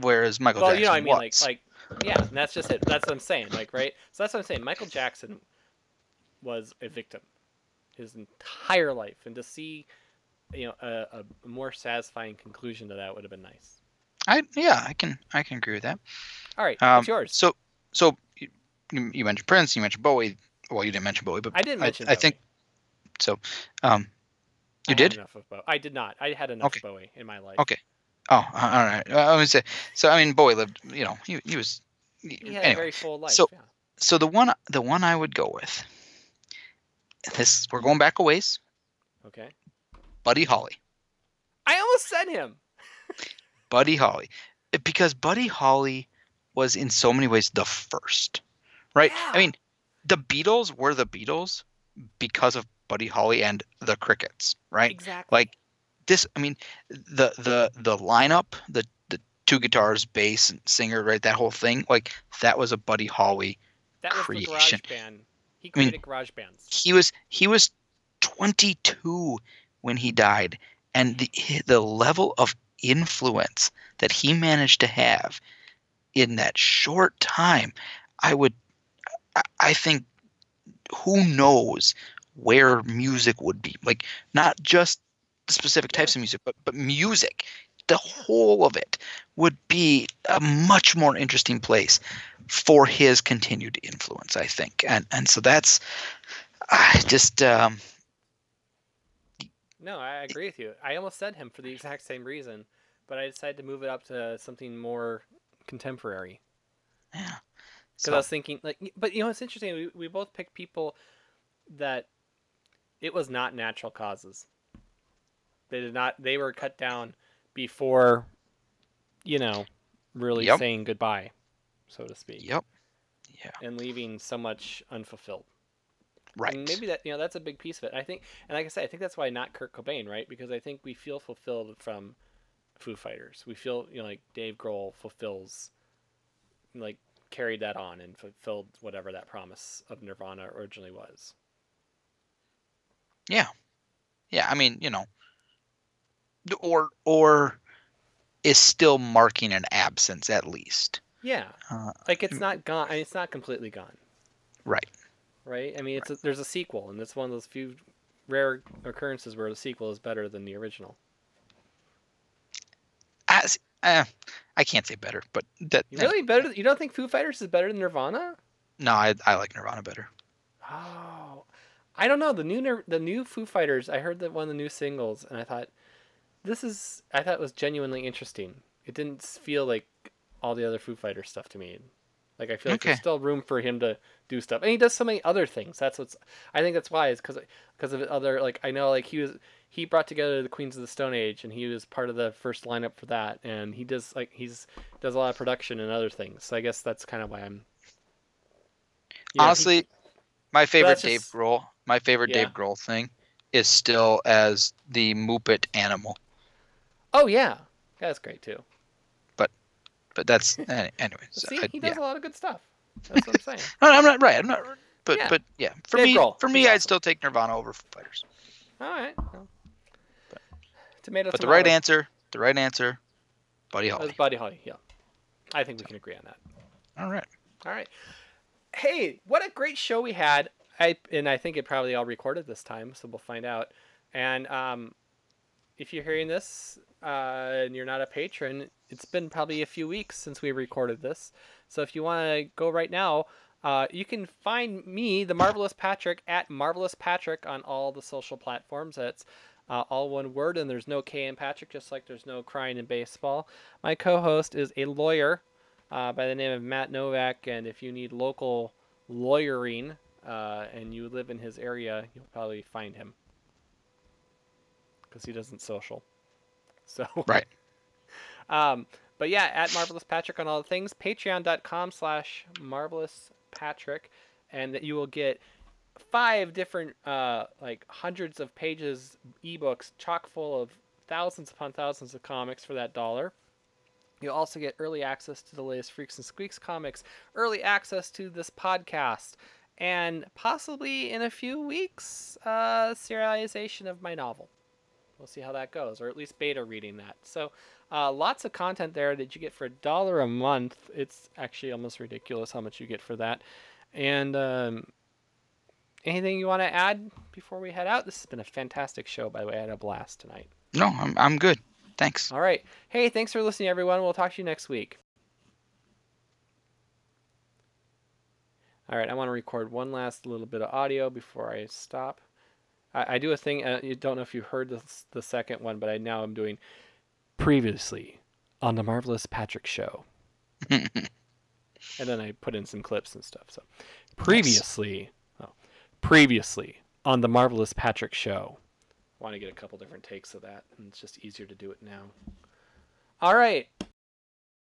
whereas Michael well, Jackson you know, what I mean, like, was. like, yeah, and that's just it. That's what I'm saying, like, right? So that's what I'm saying. Michael Jackson was a victim his entire life, and to see, you know, a, a more satisfying conclusion to that would have been nice. I yeah, I can I can agree with that. All right, Um, what's yours? So so you, you mentioned Prince, you mentioned Bowie. Well, you didn't mention Bowie, but I didn't mention. I, think so. Um, you had did. enough of Bowie. I did not. I had enough Okay. Bowie in my life. Okay. Oh, uh, all right. I would say so. I mean, Bowie lived. You know, he he was. He had a anyway, very full life. so- yeah. so the one the one I would go with. This we're going back a ways. Okay. Buddy Holly. I almost said him. (laughs) Buddy Holly, Uh, because Buddy Holly was in so many ways the first, right? Yeah. I mean, the Beatles were the Beatles because of Buddy Holly and the Crickets, right? Exactly. Like this. I mean, the the the lineup, the the two guitars, bass, and singer, right? That whole thing, like that was a Buddy Holly. that was the creation. garage band. He I mean, garage bands. He was he was 22 when he died, and the the level of influence that he managed to have in that short time, I would, I, think, who knows where music would be? Like not just specific types of music, but but music, the whole of it would be a much more interesting place for his continued influence, I think, and and so that's, I just um, No, I agree with you. I almost said him for the exact same reason, but I decided to move it up to something more contemporary. yeah. Because So, I was thinking, like, but you know, it's interesting. We, we both picked people that it was not natural causes. They did not. They were cut down before, you know, really Yep. saying goodbye, so to speak, yep, yeah, and leaving so much unfulfilled. right. And maybe that you know that's a big piece of it. I think, and like I said, I think that's why not Kurt Cobain, right? Because I think we feel fulfilled from Foo Fighters. We feel you know like Dave Grohl fulfills, like carried that on and fulfilled whatever that promise of Nirvana originally was. yeah, Yeah, I mean, you know, or or is still marking an absence at least. Yeah, Uh, like it's not gone. I mean, it's not completely gone, right. right? I mean, it's a, there's a sequel, and it's one of those few rare occurrences where the sequel is better than the original. As uh, I can't say better, but that You really better? You don't think Foo Fighters is better than Nirvana? no, I I like Nirvana better. Oh, I don't know the new the new Foo Fighters. I heard that one of the new singles, and I thought this is I thought was genuinely interesting. It didn't feel like all the other Foo Fighters stuff to me. Like I feel like there's still room for him to do stuff, and he does so many other things. That's what's I think that's why is because because of other like I know like he was he brought together the Queens of the Stone Age, and he was part of the first lineup for that, and he does like he's does a lot of production and other things. So I guess that's kind of why I'm. Yeah, he- Honestly, my favorite Dave just- Grohl, my favorite Yeah. Dave Grohl thing is still as the Muppet animal. Oh yeah, that's great too. But but that's (laughs) any- anyway. So See, I- he yeah. does a lot of good stuff. That's what I'm saying. (laughs) No, I'm not right. I'm not. But Yeah. but yeah, for Dave me, Grohl, for he's me, I'd awesome. still take Nirvana over Foo Fighters. All right. well. Tomato. But the right answer, the right answer, Buddy That was Holly. Buddy Holly. Yeah, I think we can agree on that. All right. All right. Hey, what a great show we had. I and I think it probably all recorded this time, so we'll find out. And um, if you're hearing this uh, and you're not a patron, it's been probably a few weeks since we recorded this. So if you want to go right now, uh, you can find me, the Marvelous Patric, at Marvelous Patric on all the social platforms. That's uh, all one word, and there's no K in Patric, just like there's no crying in baseball. My co-host is a lawyer uh, by the name of Matt Novak, and if you need local lawyering uh, and you live in his area, you'll probably find him because he doesn't social. (laughs) So Right. (laughs) um, but yeah, at Marvelous Patric on all the things. Patreon.com slash Marvelous Patric, and that you will get five different, uh, like hundreds of pages ebooks, chock full of thousands upon thousands of comics for that dollar. You'll also get early access to the latest Freaks and Squeaks comics, early access to this podcast, and possibly in a few weeks, uh, serialization of my novel. We'll see how that goes, or at least beta reading that. So, uh, lots of content there that you get for a dollar a month. It's actually almost ridiculous how much you get for that. And um, anything you want to add before we head out? This has been a fantastic show, by the way. I had a blast tonight. No, I'm I'm good. Thanks. All right. Hey, thanks for listening, everyone. We'll talk to you next week. All right, I want to record one last little bit of audio before I stop. I, I do a thing. Uh, you don't know if you heard this, the second one, but I now am doing. Previously on the Marvelous Patric Show. (laughs) and then I put in some clips and stuff. So, previously, oh, previously on the Marvelous Patric Show. I Want to get a couple different takes of that, and it's just easier to do it now. All right,